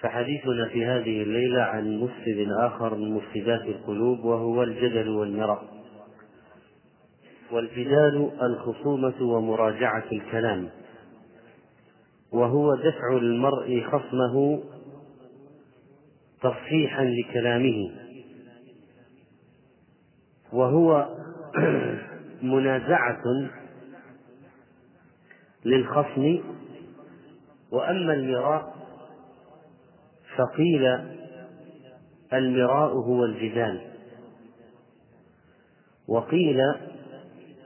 فحديثنا في هذه الليلة عن مفسد آخر من مفسدات القلوب وهو الجدل والمراء. والجدال الخصومة ومراجعة الكلام. وهو دفع المرء خصمه تصحيحا لكلامه. وهو منازعة للخصم. وأما المراء فقيل المراء هو الجدال. وقيل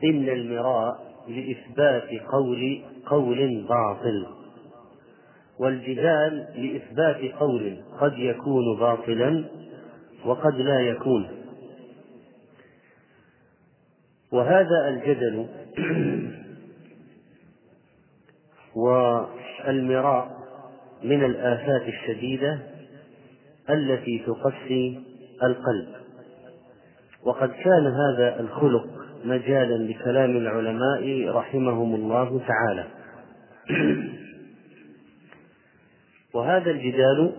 إن المراء لإثبات قول قول باطل. والجدال لإثبات قول قد يكون باطلا وقد لا يكون. وهذا الجدل والمراء من الآفات الشديدة التي تقسي القلب. وقد كان هذا الخلق مجالا لكلام العلماء رحمهم الله تعالى. وهذا الجدال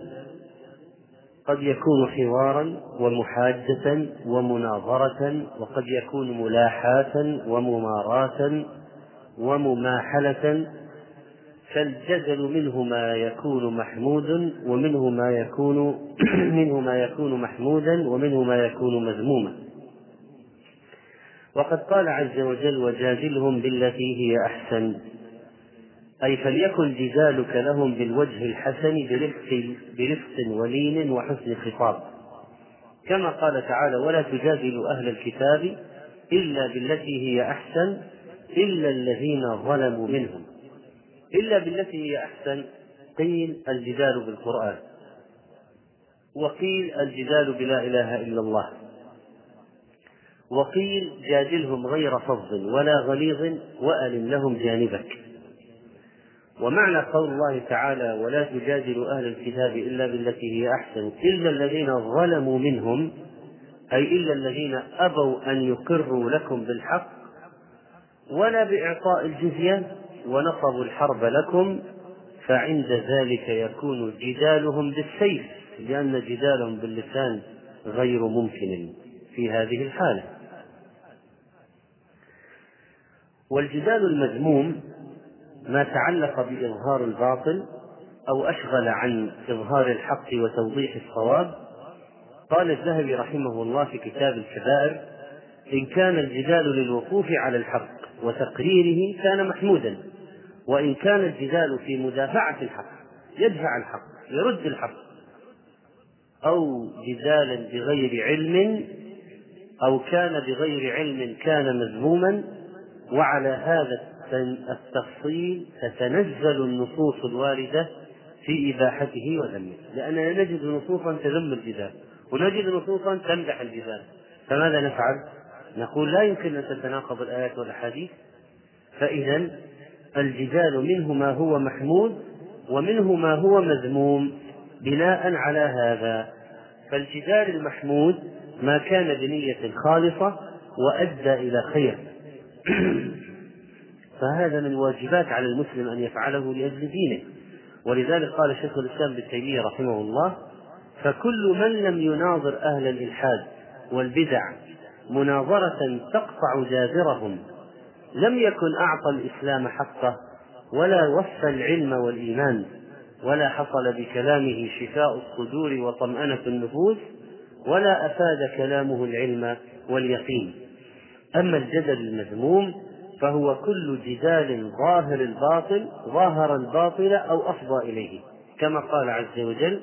قد يكون حوارا ومحاجة ومناظرة وقد يكون ملاحاة ومماراة ومماحلة فالجدل منه ما يكون محمود ومنه ما يكون منه ما يكون محمودا ومنه ما يكون مذموما. وقد قال عز وجل وجادلهم بالتي هي أحسن. أي فليكن جدالك لهم بالوجه الحسن برفق برفق ولين وحسن خطاب. كما قال تعالى ولا تجادلوا أهل الكتاب إلا بالتي هي أحسن إلا الذين ظلموا منهم. إلا بالتي هي أحسن قيل الجدال بالقرآن. وقيل الجدال بلا إله إلا الله. وقيل جادلهم غير فظ ولا غليظ وألم لهم جانبك. ومعنى قول الله تعالى ولا تجادلوا أهل الكتاب إلا بالتي هي أحسن. إلا الذين ظلموا منهم أي إلا الذين أبوا أن يقروا لكم بالحق ولا بإعطاء الجزية ونصبوا الحرب لكم فعند ذلك يكون جدالهم بالسيف لأن جدالهم باللسان غير ممكن في هذه الحالة. والجدال المذموم ما تعلق بإظهار الباطل أو أشغل عن إظهار الحق وتوضيح الصواب. قال الذهبي رحمه الله في كتاب الكبائر إن كان الجدال للوقوف على الحق وتقريره كان محمودا. وإن كان الجدال في مدافعة الحق يدفع الحق يرد الحق. أو جدالا بغير علم أو كان بغير علم كان مذموما وعلى هذا التفصيل تتنزل النصوص الواردة في إباحته وذمه. لأننا نجد نصوصا تذم الجدال ونجد نصوصا تمدح الجدال. فماذا نفعل؟ نقول لا يمكن أن تتناقض الآيات والأحاديث. فإذا الجدال منه ما هو محمود ومنه ما هو مذموم بناء على هذا. فالجدال المحمود ما كان بنية خالصة وأدى إلى خير. فهذا من الواجبات على المسلم أن يفعله لأجل دينه. ولذلك قال شيخ الإسلام ابن تيمية رحمه الله فكل من لم يناظر أهل الإلحاد والبدع مناظرة تقطع جاذرهم لم يكن أعطى الإسلام حقه ولا وفى العلم والإيمان ولا حصل بكلامه شفاء الصدور وطمأنة النفوس ولا أفاد كلامه العلم واليقين. أما الجدل المذموم فهو كل جدال ظاهر الباطل ظاهر الباطل أو أفضى إليه. كما قال عز وجل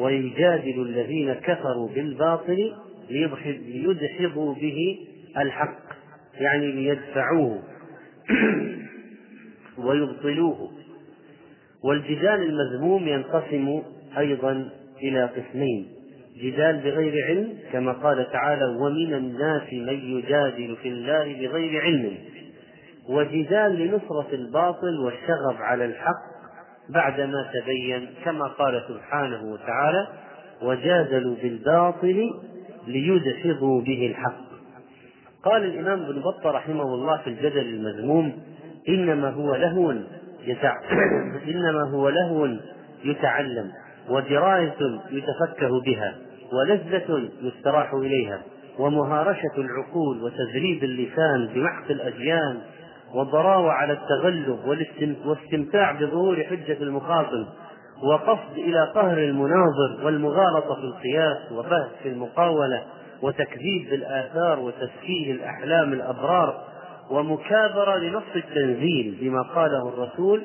ويجادل الذين كفروا بالباطل ليدحضوا به الحق يعني ليدفعوه ويبطلوه. والجدال المذموم ينقسم أيضا إلى قسمين جدال بغير علم كما قال تعالى ومن الناس من يجادل في الله بغير علم وجدال لنصرة الباطل والشغب على الحق بعدما تبين كما قال سبحانه وتعالى وجادلوا بالباطل ليدحضوا به الحق قال الإمام ابن بطة رحمه الله في الجدل المذموم إنما هو لهو. إنما هو لهو يتعلم ودراية يتفكه بها ولذة يستراح إليها ومهارشة العقول وتذريب اللسان بمحق الأديان والضراوة على التغلب والاستمتاع بظهور حجة المخاطب وقصد إلى قهر المناظر والمغالطة في القياس وبهت في المقاولة وتكذيب بالآثار وتسفيه الأحلام الأبرار ومكابرة لنص التنزيل بما قاله الرسول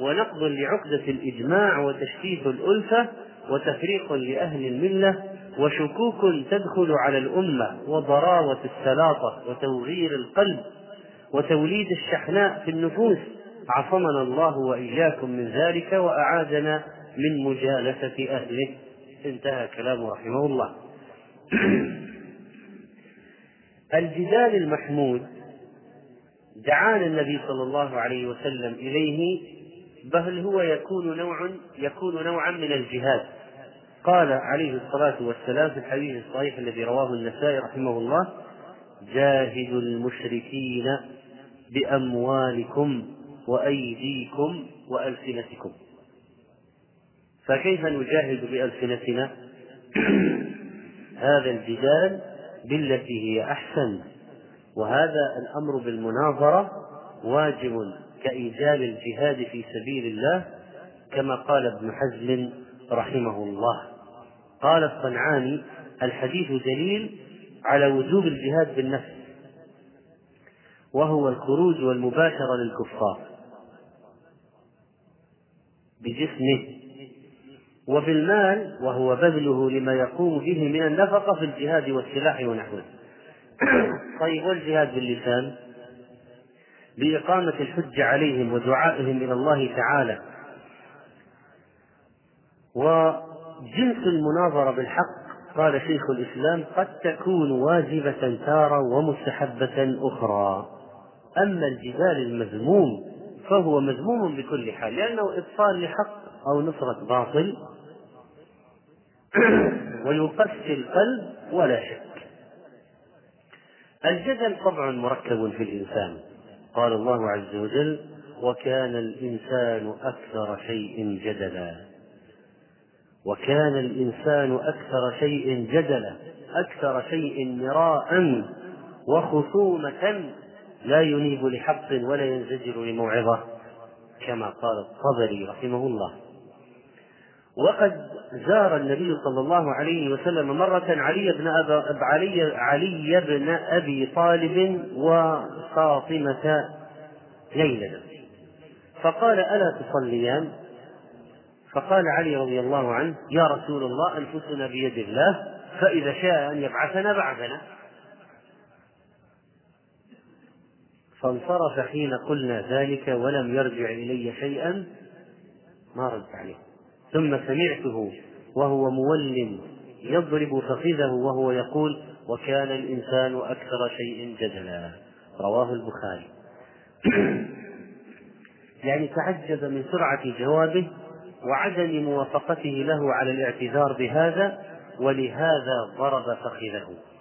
ونقض لعقدة الإجماع وتشتيت الألفة وتفريق لأهل الملة وشكوك تدخل على الأمة وضراوة السلاطة وتوغير القلب وتوليد الشحناء في النفوس عصمنا الله وإياكم من ذلك وأعادنا من مجالسة أهله. انتهى كلامه رحمه الله. الجدال المحمود دعانا النبي صلى الله عليه وسلم إليه بل هو يكون نوع يكون نوعا من الجهاد. قال عليه الصلاة والسلام في الحديث الصحيح الذي رواه النسائي رحمه الله جاهدوا المشركين بأموالكم وأيديكم وألسنتكم. فكيف نجاهد بألسنتنا؟ هذا الجدال بالتي هي أحسن وهذا الأمر بالمناظرة واجب كإيجاب الجهاد في سبيل الله كما قال ابن حزم رحمه الله. قال الصنعاني الحديث دليل على وجوب الجهاد بالنفس وهو الخروج والمباشرة للكفار. بجسمه وبالمال وهو بذله لما يقوم به من النفقة في الجهاد والسلاح ونحوه. طيب والجهاد باللسان؟ بإقامة الحجة عليهم ودعائهم إلى الله تعالى. وجنس المناظرة بالحق قال شيخ الإسلام قد تكون واجبة تارة ومستحبة أخرى. أما الجدال المذموم فهو مذموم بكل حال لأنه إبطال لحق أو نصرة باطل. ويقسي القلب ولا شك. الجدل طبع مركب في الإنسان. قال الله عز وجل وكان الإنسان أكثر شيء جدلا. وكان الإنسان أكثر شيء جدلا أكثر شيء مراء وخصومة لا ينيب لحق ولا ينزجر لموعظة كما قال الطبري رحمه الله. وقد زار النبي صلى الله عليه وسلم مرة علي بن أبا علي علي بن أبي طالب وفاطمة ليلة فقال ألا تصليان؟ فقال علي رضي الله عنه يا رسول الله أنفسنا بيد الله فإذا شاء أن يبعثنا بعثنا فانصرف حين قلنا ذلك ولم يرجع إلي شيئا ما رد عليه. ثم سمعته وهو مول يضرب فخذه وهو يقول وكان الإنسان أكثر شيء جدلا. رواه البخاري. يعني تعجب من سرعة جوابه وعدم موافقته له على الاعتذار بهذا ولهذا ضرب فخذه.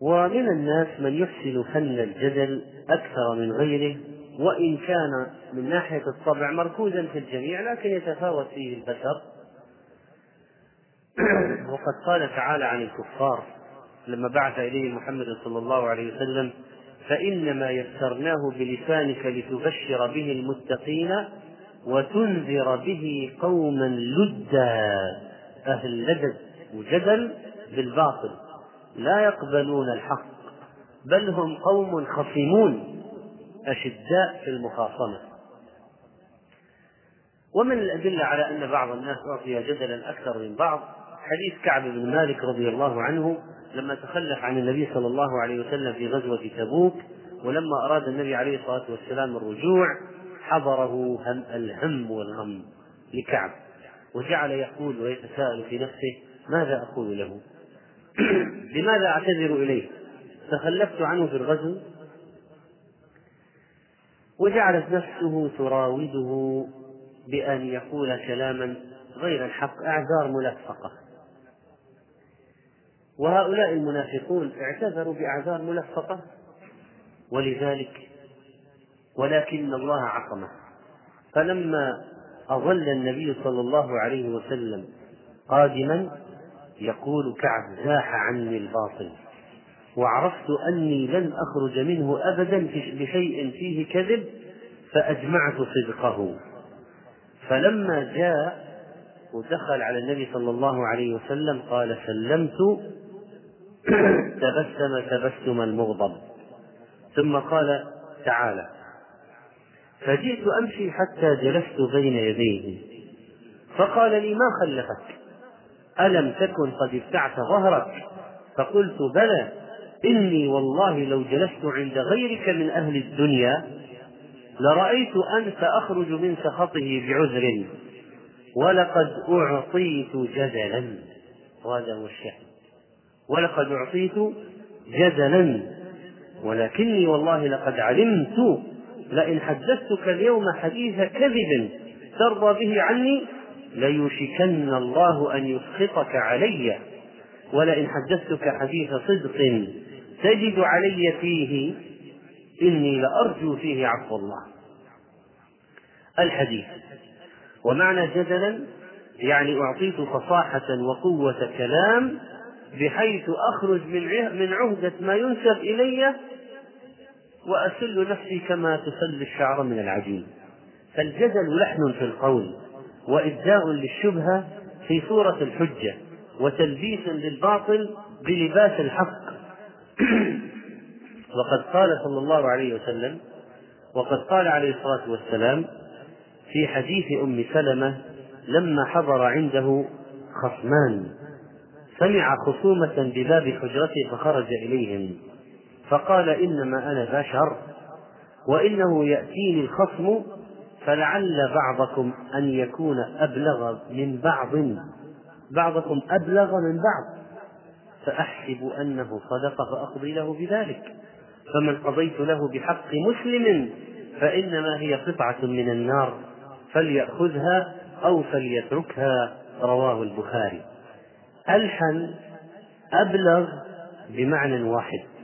ومن الناس من يحسن فن الجدل أكثر من غيره وإن كان من ناحية الطبع مركوزا في الجميع لكن يتفاوت فيه البشر. وقد قال تعالى عن الكفار لما بعث إليه محمد صلى الله عليه وسلم فإنما يسرناه بلسانك لتبشر به المتقين وتنذر به قوما لدا أهل لدد وجدل بالباطل. لا يقبلون الحق بل هم قوم خصمون أشداء في المخاصمة. ومن الأدلة على أن بعض الناس أعطي جدلا أكثر من بعض حديث كعب بن مالك رضي الله عنه لما تخلف عن النبي صلى الله عليه وسلم في غزوة تبوك ولما أراد النبي عليه الصلاة والسلام الرجوع حضره هم الهم والغم لكعب. وجعل يقول ويتساءل في نفسه ماذا أقول له؟ لماذا أعتذر إليه؟ تخلفت عنه في الغزو. وجعلت نفسه تراوده بأن يقول كلاما غير الحق أعذار ملفقة. وهؤلاء المنافقون اعتذروا بأعذار ملفقة. ولذلك ولكن الله عصمه. فلما أظل النبي صلى الله عليه وسلم قادما يقول كعب زاح عني الباطل. وعرفت أني لن أخرج منه أبدا بشيء فيه كذب فأجمعت صدقه. فلما جاء ودخل على النبي صلى الله عليه وسلم قال سلمت تبسم تبسم المغضب. ثم قال تعالى فجئت أمشي حتى جلست بين يديه. فقال لي ما خلفك؟ ألم تكن قد ابتعت ظهرك؟ فقلت بلى. إني والله لو جلست عند غيرك من أهل الدنيا لرأيت أن سأخرج من سخطه بعذر ولقد أعطيت جدلا وهذا هو الشأن ولقد أعطيت جدلا ولكني والله لقد علمت لئن حدثتك اليوم حديث كذب ترضى به عني ليوشكن الله أن يسخطك علي ولئن حدثتك حديث صدق تجد علي فيه إني لأرجو فيه عفو الله. الحديث ومعنى جدلا يعني أعطيت فصاحة وقوة كلام بحيث أخرج من من عهدة ما ينسب إلي وأسل نفسي كما تسل الشعر من العجين. فالجدل لحن في القول. وإبداء للشبهة في صورة الحجة وتلبيس للباطل بلباس الحق. وقد قال صلى الله عليه وسلم وقد قال عليه الصلاة والسلام في حديث أم سلمة لما حضر عنده خصمان سمع خصومة بباب حجرته فخرج إليهم فقال إنما أنا بشر وإنه يأتيني الخصم فلعل بعضكم أن يكون أبلغ من بعض. بعضكم أبلغ من بعض. فأحسب أنه صدق فأقضي له بذلك. فمن قضيت له بحق مسلم فإنما هي قطعة من النار فليأخذها أو فليتركها. رواه البخاري. ألحن أبلغ بمعنى واحد.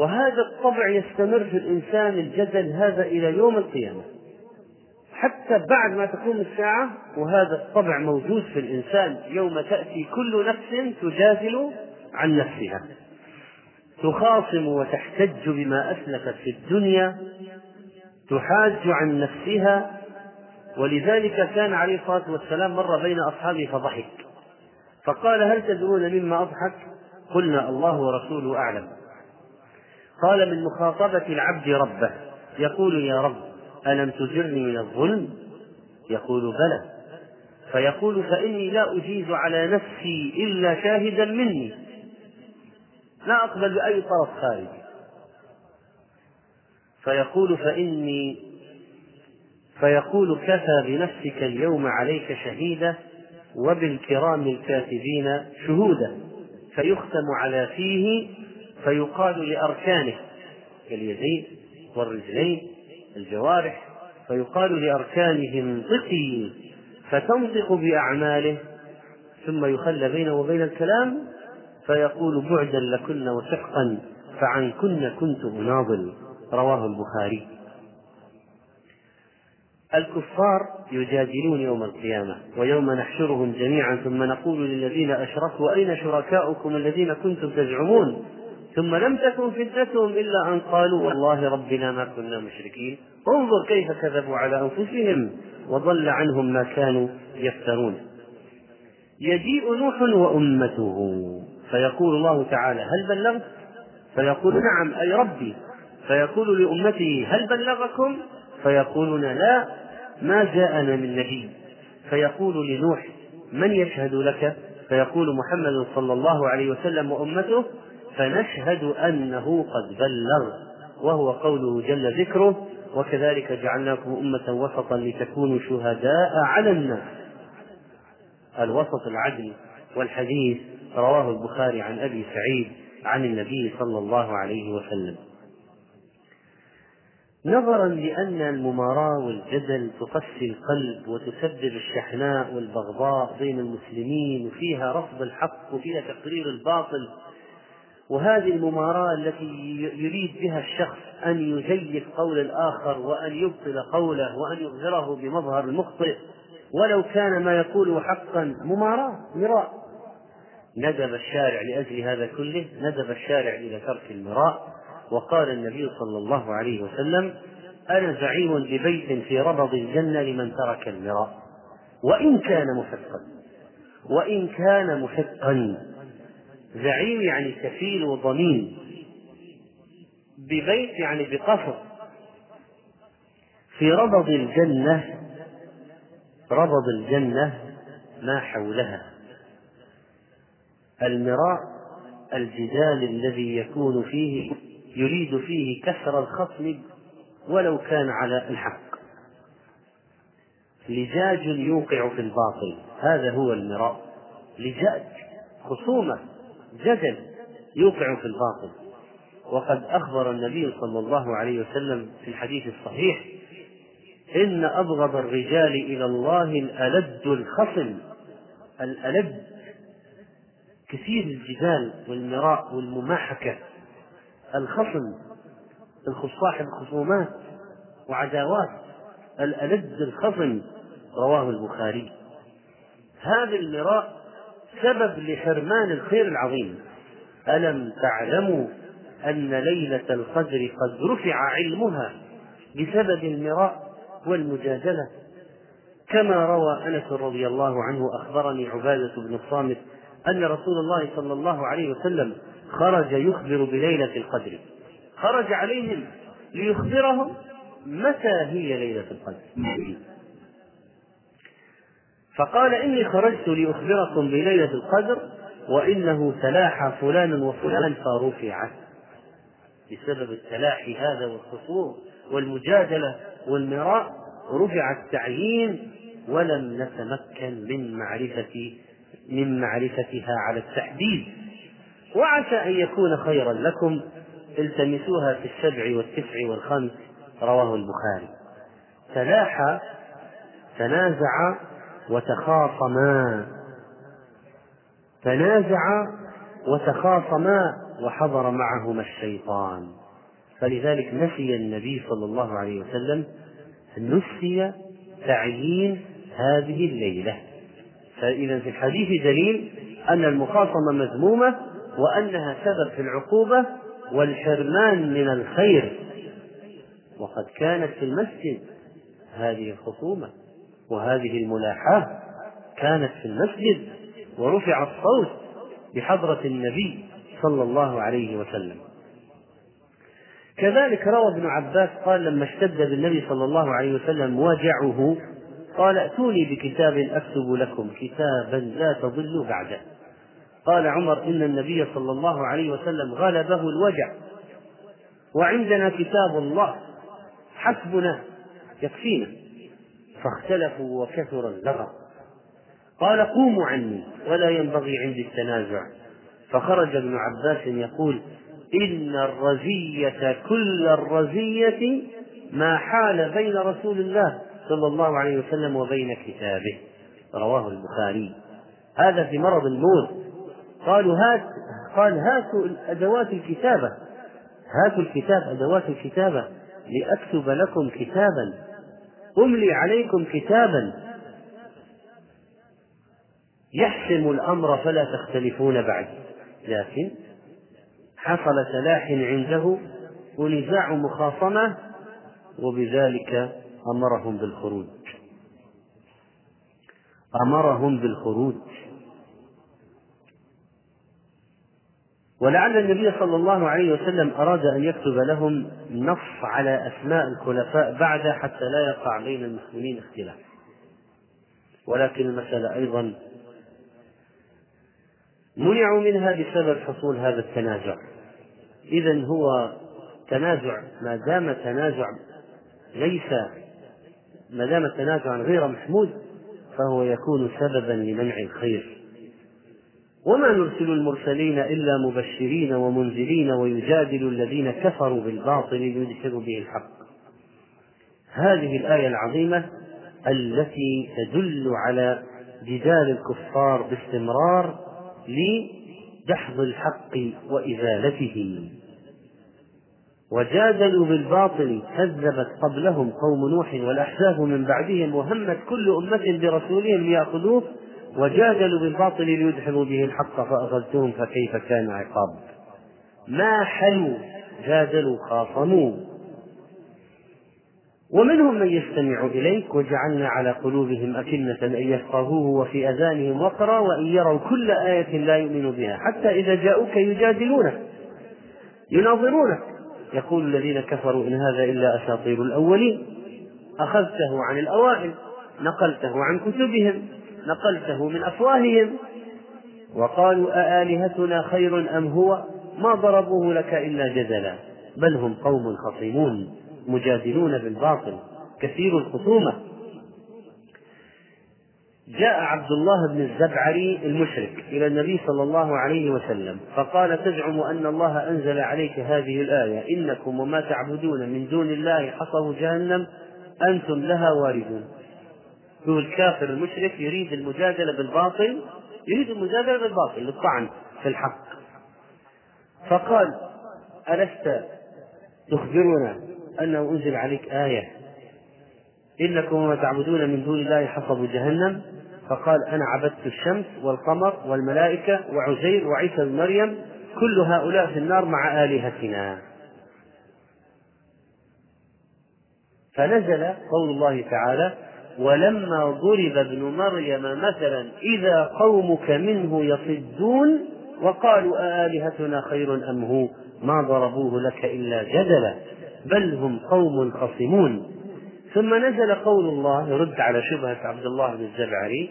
وهذا الطبع يستمر في الإنسان الجدل هذا إلى يوم القيامة. حتى بعد ما تقوم الساعة وهذا الطبع موجود في الإنسان يوم تأتي كل نفس تجادل عن نفسها. تخاصم وتحتج بما أسلفت في الدنيا تحاج عن نفسها ولذلك كان عليه الصلاة والسلام مر بين أصحابه فضحك. فقال هل تدرون مما أضحك؟ قلنا الله ورسوله أعلم. قال من مخاطبة العبد ربه يقول يا رب ألم تجرني من الظلم؟ يقول بلى. فيقول فإني لا أجيز على نفسي إلا شاهدا مني. لا أقبل بأي طرف خارجي. فيقول فإني فيقول كفى بنفسك اليوم عليك شهيدا وبالكرام الكاتبين شهودا. فيختم على فيه فيقال لأركانه كاليدين والرجلين الجوارح فيقال لأركانه انطقي فتنطق بأعماله ثم يخلى بينه وبين الكلام فيقول بعدا لكن وسحقا فعنكن كنت أناضل رواه البخاري. الكفار يجادلون يوم القيامة ويوم نحشرهم جميعا ثم نقول للذين أشركوا أين شركاؤكم الذين كنتم تزعمون؟ ثم لم تكن فتنتهم إلا أن قالوا والله ربنا ما كنا مشركين. انظر كيف كذبوا على أنفسهم وضل عنهم ما كانوا يفترون. يجيء نوح وأمته فيقول الله تعالى هل بلغت؟ فيقول نعم أي ربي. فيقول لأمته هل بلغكم؟ فيقولون لا ما جاءنا من نبي. فيقول لنوح من يشهد لك؟ فيقول محمد صلى الله عليه وسلم وأمته فنشهد أنه قد بلغ وهو قوله جل ذكره وكذلك جعلناكم أمة وسطا لتكونوا شهداء على الناس. الوسط العدل والحديث رواه البخاري عن أبي سعيد عن النبي صلى الله عليه وسلم. نظرا لأن المماراة والجدل تقسي القلب وتسبب الشحناء والبغضاء بين المسلمين وفيها رفض الحق وفيها تقرير الباطل وهذه المماراة التي يريد بها الشخص أن يزيف قول الآخر وأن يبطل قوله وأن يظهره بمظهر المخطئ ولو كان ما يقوله حقا مماراة مراء. ندب الشارع لأجل هذا كله ندب الشارع إلى ترك المراء. وقال النبي صلى الله عليه وسلم أنا زعيم ببيت في ربض الجنة لمن ترك المراء. وإن كان محقا وإن كان محقا زعيم يعني كفيل وضمين ببيت يعني بقصر. في ربض الجنة ربض الجنة ما حولها. المراء الجدال الذي يكون فيه يريد فيه كسر الخصم ولو كان على الحق. لجاج يوقع في الباطل. هذا هو المراء. لجاج خصومة. جدل يوقع في الباطل. وقد أخبر النبي صلى الله عليه وسلم في الحديث الصحيح إن أبغض الرجال إلى الله الألد الخصم. الألد كثير الجدال والمراء والمماحكة. الخصم صاحب خصومات وعداوات. الألد الخصم رواه البخاري. هذا المراء سبب لحرمان الخير العظيم. ألم تعلموا أن ليلة القدر قد رفع علمها بسبب المراء والمجادلة؟ كما روى أنس رضي الله عنه أخبرني عبادة بن الصامت أن رسول الله صلى الله عليه وسلم خرج يخبر بليلة القدر. خرج عليهم ليخبرهم متى هي ليلة القدر. فقال إني خرجت لأخبركم بليلة القدر وإنه تلاحى فلان وفلان فرفعت بسبب التلاحي هذا والخصوم والمجادلة والمراء رفع التعيين ولم نتمكن من معرفة من معرفتها على التحديد. وعسى أن يكون خيرا لكم. التمسوها في السبع والتسع والخمس رواه البخاري. تلاحى تنازع وتخاصما. تنازع وتخاصما وحضر معهما الشيطان. فلذلك نسي النبي صلى الله عليه وسلم نسي تعيين هذه الليلة. فإذا في الحديث دليل أن المخاصمة مذمومة وأنها سبب في العقوبة والحرمان من الخير. وقد كانت في المسجد هذه الخصومة. وهذه الملاحاة كانت في المسجد ورفع الصوت بحضرة النبي صلى الله عليه وسلم. كذلك روى ابن عباس قال لما اشتد بالنبي صلى الله عليه وسلم وجعه قال ائتوني بكتاب أكتب لكم كتابا لا تضلوا بعده. قال عمر إن النبي صلى الله عليه وسلم غلبه الوجع. وعندنا كتاب الله حسبنا يكفينا. فاختلفوا وكثر اللغط قال قوموا عني ولا ينبغي عندي التنازع. فخرج ابن عباس يقول إن الرزية كل الرزية ما حال بين رسول الله صلى الله عليه وسلم وبين كتابه. رواه البخاري. هذا في مرض الموت. قالوا هات قال هاتوا أدوات الكتابة. هاتوا الكتاب أدوات الكتابة. لأكتب لكم كتابا. أملي عليكم كتابا. يحسم الأمر فلا تختلفون بعد. لكن حصل تلاح عنده ونزاع مخاصمة وبذلك أمرهم بالخروج. أمرهم بالخروج. ولعل النبي صلى الله عليه وسلم أراد أن يكتب لهم نص على أسماء الخلفاء بعد حتى لا يقع بين المسلمين اختلاف. ولكن المسألة أيضا منعوا منها بسبب حصول هذا التنازع. إذا هو تنازع ما دام تنازع ليس ما دام تنازعا غير محمود فهو يكون سببا لمنع الخير. وما نرسل المرسلين إلا مبشرين ومنذرين ويجادل الذين كفروا بالباطل ليدحضوا به الحق. هذه الآية العظيمة التي تدل على جدال الكفار باستمرار دحض الحق وإزالته. وجادلوا بالباطل كذبت قبلهم قوم نوح والأحزاب من بعدهم وهمت كل أمة برسولهم ليأخذوه وجادلوا بالباطل ليدحضوا به الحق فأخذتهم فكيف كان عقاب. ما حلوا جادلوا خاصموا ومنهم من يستمع إليك وجعلنا على قلوبهم أكنة أن يفقهوه وفي أذانهم وقرا وإن يروا كل آية لا يؤمنوا بها. حتى إذا جاءوك يجادلونك يناظرونك. يقول الذين كفروا إن هذا إلا أساطير الأولين. أخذته عن الأوائل نقلته عن كتبهم. نقلته من أفواههم وقالوا أآلهتنا خير أم هو؟ ما ضربوه لك إلا جدلا بل هم قوم خصيمون مجادلون بالباطل كثير الخصومة. جاء عبد الله بن الزبعري المشرك إلى النبي صلى الله عليه وسلم فقال تزعم أن الله أنزل عليك هذه الآية إنكم وما تعبدون من دون الله حصب جهنم أنتم لها واردون. هو الكافر المشرك يريد المجادلة بالباطل يريد المجادلة بالباطل للطعن في الحق. فقال ألست تخبرنا أنه أنزل عليك آية إنكم وما تعبدون من دون الله حصب جهنم؟ فقال أنا عبدت الشمس والقمر والملائكة وعزير وعيسى بن مريم كل هؤلاء في النار مع آلهتنا. فنزل قول الله تعالى ولما ضرب ابن مريم مثلا إذا قومك منه يصدون وقالوا أآلهتنا خير أم هو؟ ما ضربوه لك إلا جدلا بل هم قوم خصمون. ثم نزل قول الله يرد على شبهة عبد الله بن الزبعري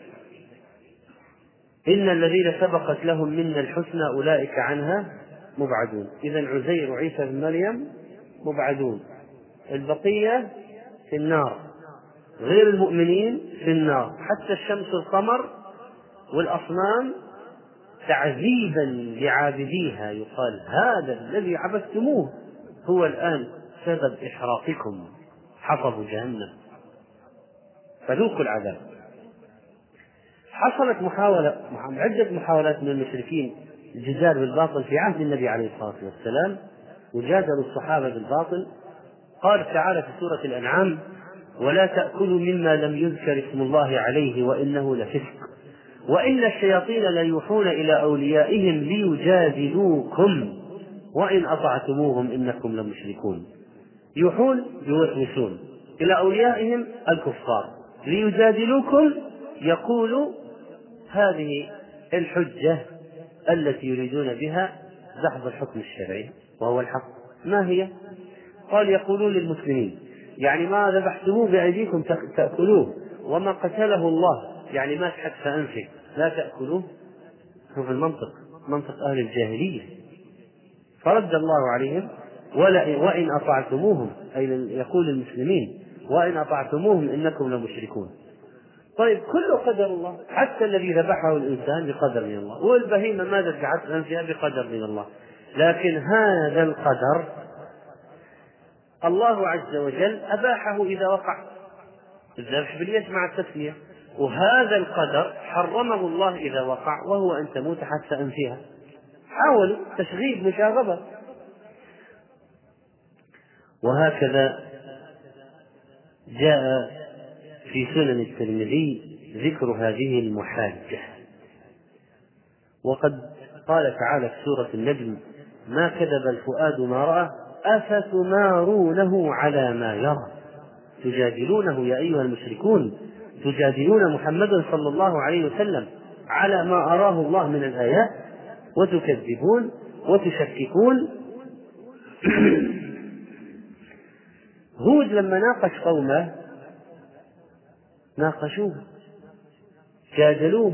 إن الذين سبقت لهم منا الحسنى أولئك عنها مبعدون. إذا عزير وعيسى بن مريم مبعدون. البقية في النار. غير المؤمنين في النار. حتى الشمس والقمر والأصنام تعذيبا لعابديها. يقال هذا الذي عبدتموه هو الآن سبب إحراقكم. حطب جهنم. فذوقوا العذاب. حصلت محاولة عدة محاولات من المشركين الجدال بالباطل في عهد النبي عليه الصلاة والسلام وجادلوا الصحابة بالباطل. قال تعالى في سورة الأنعام ولا تأكلوا مما لم يذكر اسم الله عليه وإنه لفسق. وإن الشياطين ليوحون إلى أوليائهم ليجادلوكم. وإن أطعتموهم إنكم لمشركون. يوحون يوسوسون إلى أوليائهم الكفار. ليجادلوكم يقول هذه الحجة التي يريدون بها دحض الحكم الشرعي وهو الحق. ما هي؟ قال يقولون للمسلمين يعني ما ذبحتموه بأيديكم تأكلوه. وما قتله الله. يعني ما حتف أنفه لا تأكلوه. شوف المنطق. منطق أهل الجاهلية. فرد الله عليهم. وإن أطعتموهم. أي يقول المسلمين. وإن أطعتموهم إنكم لمشركون. طيب كله قدر الله. حتى الذي ذبحه الإنسان بقدر من الله. والبهيمة ماذا دفعت أنفها بقدر من الله؟ لكن هذا القدر الله عز وجل أباحه إذا وقع. الذبح باليد مع التسمية. وهذا القدر حرمه الله إذا وقع وهو أن تموت حتى أنفها حاولوا تشغيل مشاغبة. وهكذا جاء في سنن الترمذي ذكر هذه المحاجة. وقد قال تعالى في سورة النجم ما كذب الفؤاد ما رأى أفتمارونه على ما يرى. تجادلونه يا أيها المشركون. تجادلون محمدا صلى الله عليه وسلم على ما أراه الله من الآيات. وتكذبون وتشككون. هود لما ناقش قومه ناقشوه. جادلوه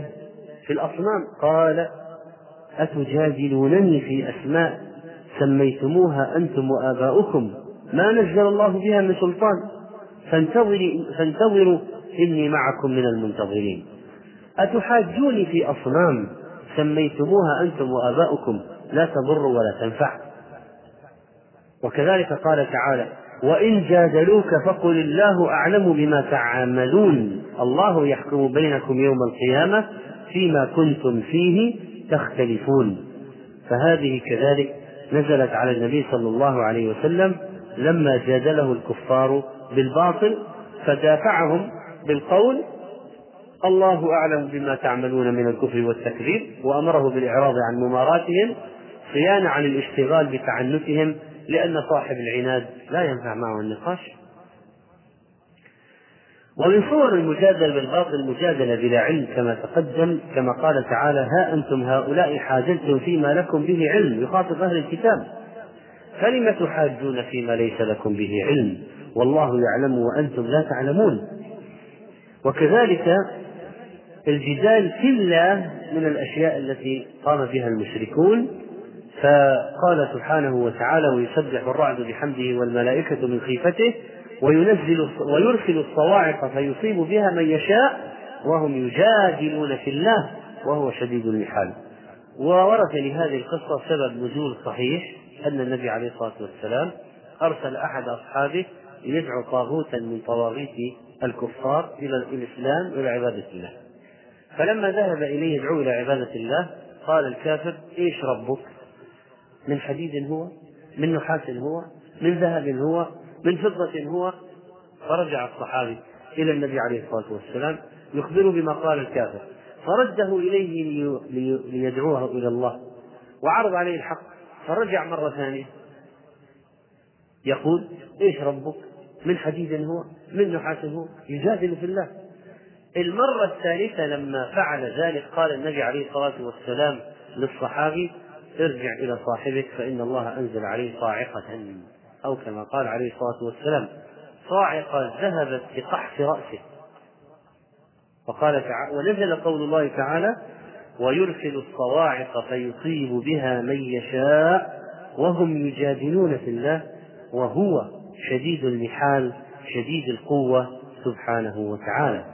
في الأصنام. قال أتجادلونني في أسماء سميتموها أنتم وآباؤكم. ما نزل الله بها من سلطان. فانتظروا إني معكم من المنتظرين. أتحاجوني في أصنام سميتموها أنتم وآباؤكم. لا تضر ولا تنفع. وكذلك قال تعالى وإن جادلوك فقل الله أعلم بما تعاملون الله يحكم بينكم يوم القيامة فيما كنتم فيه تختلفون. فهذه كذلك نزلت على النبي صلى الله عليه وسلم لما جادله الكفار بالباطل فدافعهم بالقول الله أعلم بما تعملون من الكفر والتكذيب وأمره بالإعراض عن مماراتهم صيانة عن الاشتغال بتعنتهم لأن صاحب العناد لا ينفع معه النقاش. ومن صور المجادلة بالباطل المجادلة بلا علم كما تقدم كما قال تعالى ها أنتم هؤلاء حاجلتم فيما لكم به علم يخاطب أهل الكتاب. فلم تحاجون فيما ليس لكم به علم؟ والله يعلم وأنتم لا تعلمون. وكذلك الجدال في الله من الأشياء التي قام بها المشركون. فقال سبحانه وتعالى ويسبح الرعد بحمده والملائكة من خيفته وينزل ويرسل الصواعق فيصيب بها من يشاء وهم يجادلون في الله وهو شديد المحال وورد لهذه القصة سبب نزول صحيح أن النبي عليه الصلاة والسلام أرسل أحد أصحابه ليدعو طاغوتا من طواغيت الكفار إلى الإسلام وإلى عبادة الله. فلما ذهب إليه يدعو إلى عبادة الله قال الكافر إيش ربك؟ من حديد هو؟ من نحاس هو؟ من ذهب هو؟ من فضة هو فرجع الصحابي إلى النبي عليه الصلاة والسلام يخبره بما قال الكافر فرده إليه ليدعوه إلى الله وعرض عليه الحق فرجع مرة ثانية يقول إيش ربك؟ من حديد هو؟ من نحاس هو؟ يجادل في الله. المرة الثالثة لما فعل ذلك قال النبي عليه الصلاة والسلام للصحابي ارجع إلى صاحبك فإن الله أنزل عليه صاعقة أو كما قال عليه الصلاة والسلام صاعقة ذهبت بقحف رأسه. وقال تعالى ونزل قول الله تعالى ويرسل الصواعق فيصيب بها من يشاء وهم يجادلون في الله وهو شديد المحال شديد القوة سبحانه وتعالى.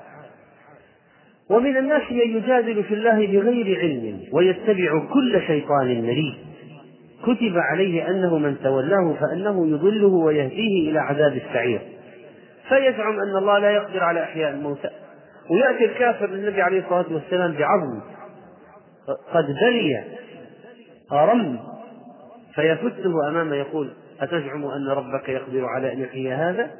ومن الناس من يجادل في الله بغير علم ويتبع كل شيطان مريد. كتب عليه أنه من تولاه فأنه يضله ويهديه إلى عذاب السعير. فيزعم أن الله لا يقدر على إحياء الموتى. ويأتي الكافر للنبي عليه الصلاة والسلام بعظم. قد بلي أرم فيفته أمامه يقول أتزعم أن ربك يقدر على أن يحيي هذا؟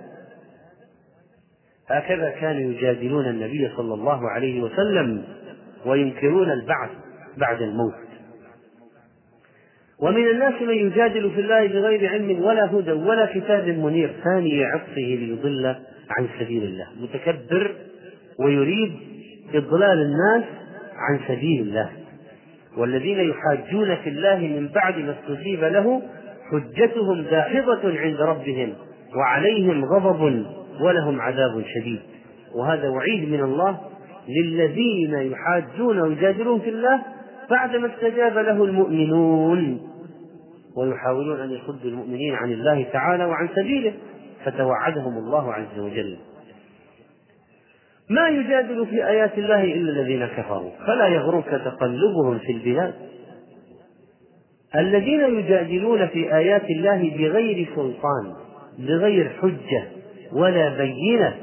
هكذا كانوا يجادلون النبي صلى الله عليه وسلم وينكرون البعث بعد الموت. ومن الناس من يجادل في الله بغير علم ولا هدى ولا كتاب منير. ثاني عطفه ليضل عن سبيل الله. متكبر ويريد إضلال الناس عن سبيل الله. والذين يحاجون في الله من بعد ما استجيب له حجتهم داحضة عند ربهم وعليهم غضب ولهم عذاب شديد. وهذا وعيد من الله للذين يحاجون ويجادلون في الله بعدما استجاب له المؤمنون. ويحاولون أن يصدوا المؤمنين عن الله تعالى وعن سبيله فتوعدهم الله عز وجل. ما يجادل في آيات الله إلا الذين كفروا فلا يغرك تقلبهم في البلاد. الذين يجادلون في آيات الله بغير سلطان بغير حجة ولا بينة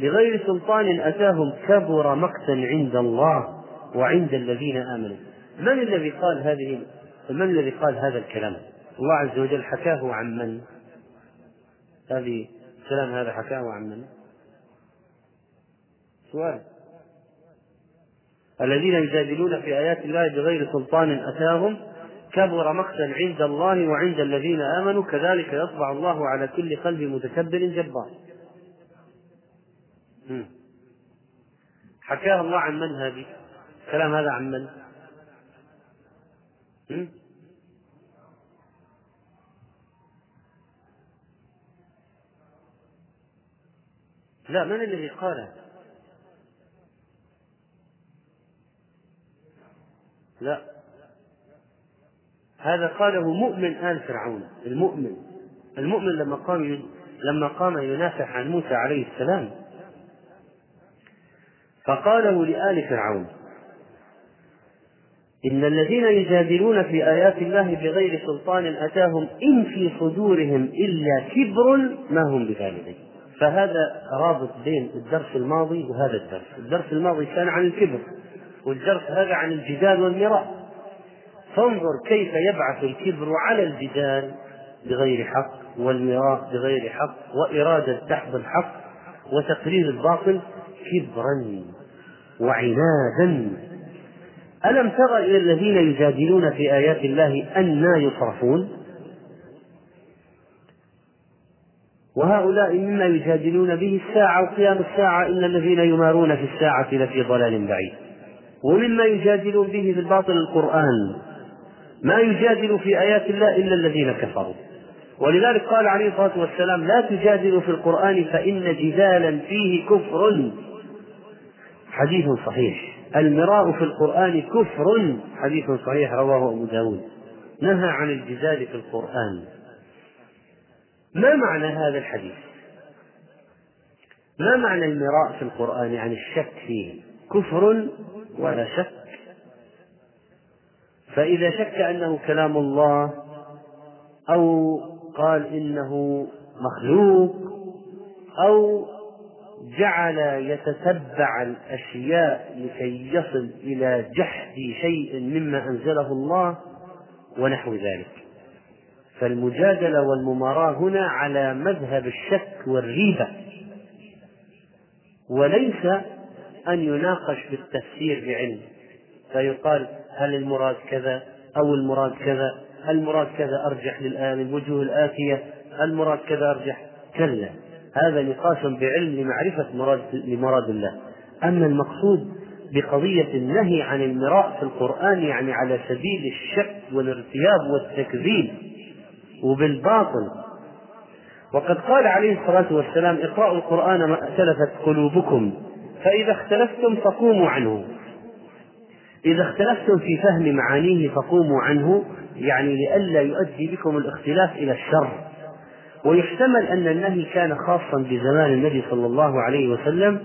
بغير سلطان أتاهم كبر مقتا عند الله وعند الذين آمنوا. من الذي قال هذه من الذي قال هذا الكلام؟ الله عز وجل حكاه عن من؟ هذه الكلام هذا حكاه عن من؟ سؤال. الذين يجادلون في آيات الله بغير سلطان أتاهم كبر مقتا عند الله وعند الذين آمنوا كذلك يطبع الله على كل قلب متكبر جبار. حكاه الله عن من هذه؟ الكلام هذا عن من؟ لا من الذي قاله؟ لا. هذا قاله مؤمن آل فرعون المؤمن. المؤمن لما قام لما قام ينافح عن موسى عليه السلام. فقاله لآل فرعون إن الذين يجادلون في آيات الله بغير سلطان أتاهم إن في صدورهم إلا كبر ما هم ببالغين فهذا رابط بين الدرس الماضي وهذا الدرس. الدرس الماضي كان عن الكبر والدرس هذا عن الجدال والمراء. فانظر كيف يبعث الكبر على الجدال بغير حق والمراء بغير حق وإرادة دحض الحق وتقرير الباطل كبرا وعنادا. ألم تر إلى الذين يجادلون في آيات الله أنا يصرفون؟ وهؤلاء مما يجادلون به الساعة وقيام الساعة إن الذين يمارون في الساعة لفي ضلال بعيد. ومما يجادلون به في الباطل القرآن ما يجادل في آيات الله إلا الذين كفروا. ولذلك قال عليه الصلاة والسلام لا تجادلوا في القرآن فإن جدالا فيه كفر. حديث صحيح. المراء في القرآن كفر. حديث صحيح رواه أبو داود. نهى عن الجدال في القرآن. ما معنى هذا الحديث؟ ما معنى المراء في القرآن؟ يعني الشك فيه كفر ولا شك؟ فإذا شك أنه كلام الله أو قال إنه مخلوق أو جعل يتتبع الأشياء لكي يصل إلى جحد شيء مما أنزله الله ونحو ذلك. فالمجادلة والمماراة هنا على مذهب الشك والريبة. وليس أن يناقش بالتفسير بعلم. فيقال هل المراد كذا أو المراد كذا؟ المراد كذا أرجح للوجوه الآتية؟ المراد كذا أرجح؟ كلا. هذا نقاش بعلم لمعرفة مراد لمراد الله. أما المقصود بقضية النهي عن المراء في القرآن يعني على سبيل الشك والارتياب والتكذيب. وبالباطل. وقد قال عليه الصلاة والسلام اقرأوا القرآن ما ائتلفت قلوبكم فإذا اختلفتم فقوموا عنه. إذا اختلفتم في فهم معانيه فقوموا عنه يعني لئلا يؤدي بكم الاختلاف إلى الشر. ويحتمل أن النهي كان خاصا بزمان النبي صلى الله عليه وسلم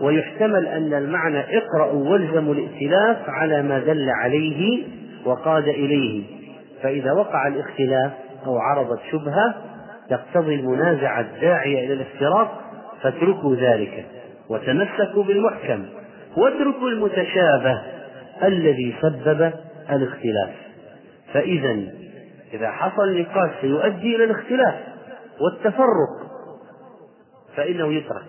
ويحتمل أن المعنى اقرأوا والزموا الائتلاف على ما دل عليه وقاد إليه. فإذا وقع الاختلاف أو عرضت شبهة تقتضي المنازعة الداعية إلى الافتراق فاتركوا ذلك وتمسكوا بالمحكم واتركوا المتشابه الذي سبب الاختلاف. فإذا إذا حصل نقاش سيؤدي إلى الاختلاف والتفرق فإنه يترك.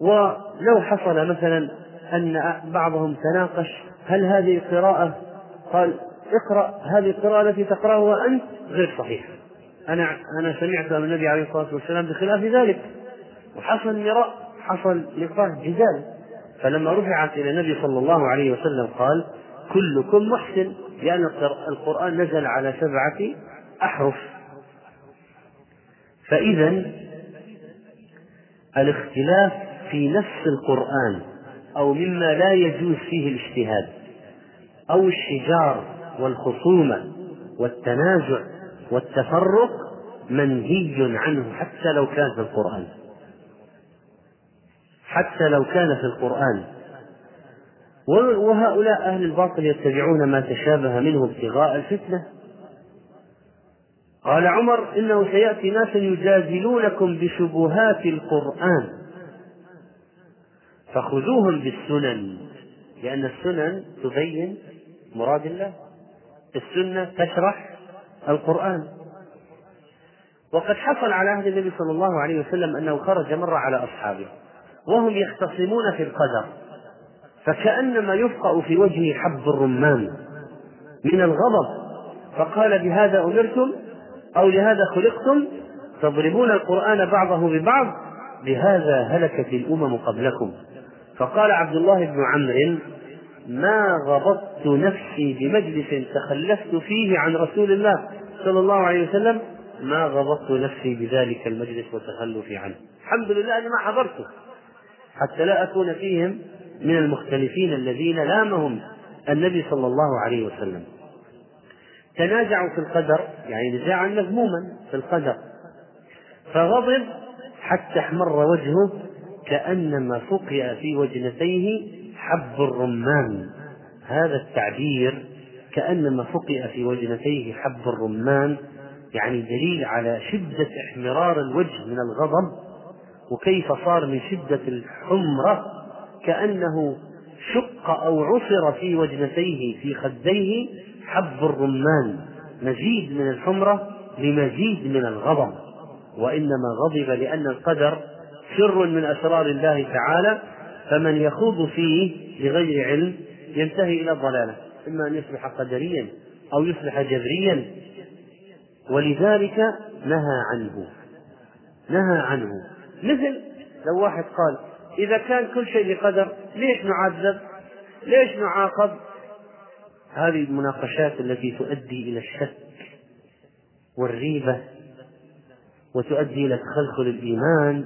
ولو حصل مثلا أن بعضهم تناقش هل هذه قراءة قال اقرأ هذه القراءة التي تقرأها أنت غير صحيحة أنا أنا سمعتها من النبي عليه الصلاة والسلام بخلاف ذلك. وحصل مراء حصل نقاش جدال. فلما رفعت إلى النبي صلى الله عليه وسلم قال كلكم محسن لأن القرآن نزل على سبعة أحرف. فإذا الاختلاف في نفس القرآن أو مما لا يجوز فيه الاجتهاد أو الشجار والخصومة والتنازع والتفرق منهي عنه حتى لو كان في القرآن. حتى لو كان في القرآن. وهؤلاء أهل الباطل يتبعون ما تشابه منه ابتغاء الفتنة. قال عمر إنه سيأتي ناس يجادلونكم بشبهات القرآن. فخذوهم بالسنن. لأن السنن تبين مراد الله. السنة تشرح القرآن. وقد حصل على عهد النبي صلى الله عليه وسلم أنه خرج مرة على أصحابه وهم يختصمون في القدر فكأنما يفقأ في وجهه حب الرمان من الغضب. فقال بهذا أمرتم أو لهذا خلقتم؟ تضربون القرآن بعضه ببعض؟ بهذا هلكت الأمم قبلكم. فقال عبد الله بن عمرو ما غضبت نفسي بمجلس تخلفت فيه عن رسول الله صلى الله عليه وسلم ما غضبت نفسي بذلك المجلس وتخلفي عنه. الحمد لله أني ما حضرته حتى لا أكون فيهم من المختلفين الذين لامهم النبي صلى الله عليه وسلم. تنازعوا في القدر يعني نزاعا مذموما في القدر. فغضب حتى احمر وجهه كأنما فقئ في وجنتيه حب الرمان. هذا التعبير كأنما فقئ في وجنتيه حب الرمان يعني دليل على شدة احمرار الوجه من الغضب وكيف صار من شدة الحمرة كأنه شق أو عصر في وجنتيه في خديه حب الرمان. مزيد من الحمرة لمزيد من الغضب وإنما غضب لأن القدر سر من أسرار الله تعالى فمن يخوض فيه بغير علم ينتهي إلى الضلالة إما أن يصبح قدريا أو يصبح جبريا ولذلك نهى عنه نهى عنه مثل لو واحد قال إذا كان كل شيء بقدر ليش نعذب؟ ليش نعاقب؟ هذه المناقشات التي تؤدي إلى الشك والريبة وتؤدي إلى تخلخل الإيمان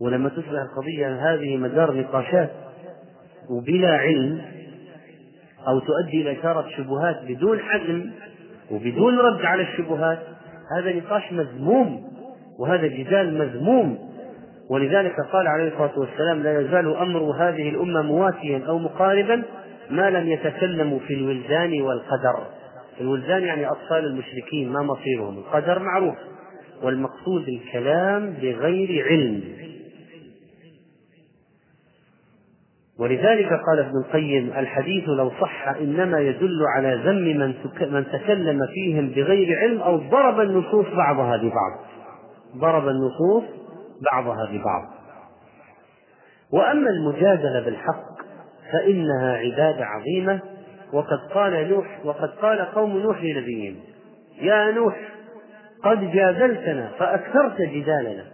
ولما تصبح القضية هذه مدار نقاشات وبلا علم أو تؤدي إلى إثارة شبهات بدون حزم وبدون رد على الشبهات هذا نقاش مذموم وهذا جدال مذموم. ولذلك قال عليه الصلاة والسلام لا يزال أمر هذه الأمة مواتيا أو مقاربا ما لم يتكلموا في الولدان والقدر. الولدان يعني أطفال المشركين ما مصيرهم. القدر معروف والمقصود الكلام بغير علم. ولذلك قال ابن القيم الحديث لو صح إنما يدل على ذم من من تكلم فيهم بغير علم أو ضرب النصوص بعضها ببعض. ضرب النصوص بعضها ببعض. وأما المجادلة بالحق فإنها عبادة عظيمة وقد قال نوح وقد قال قوم نوح لنبيهم يا نوح قد جادلتنا فأكثرت جدالنا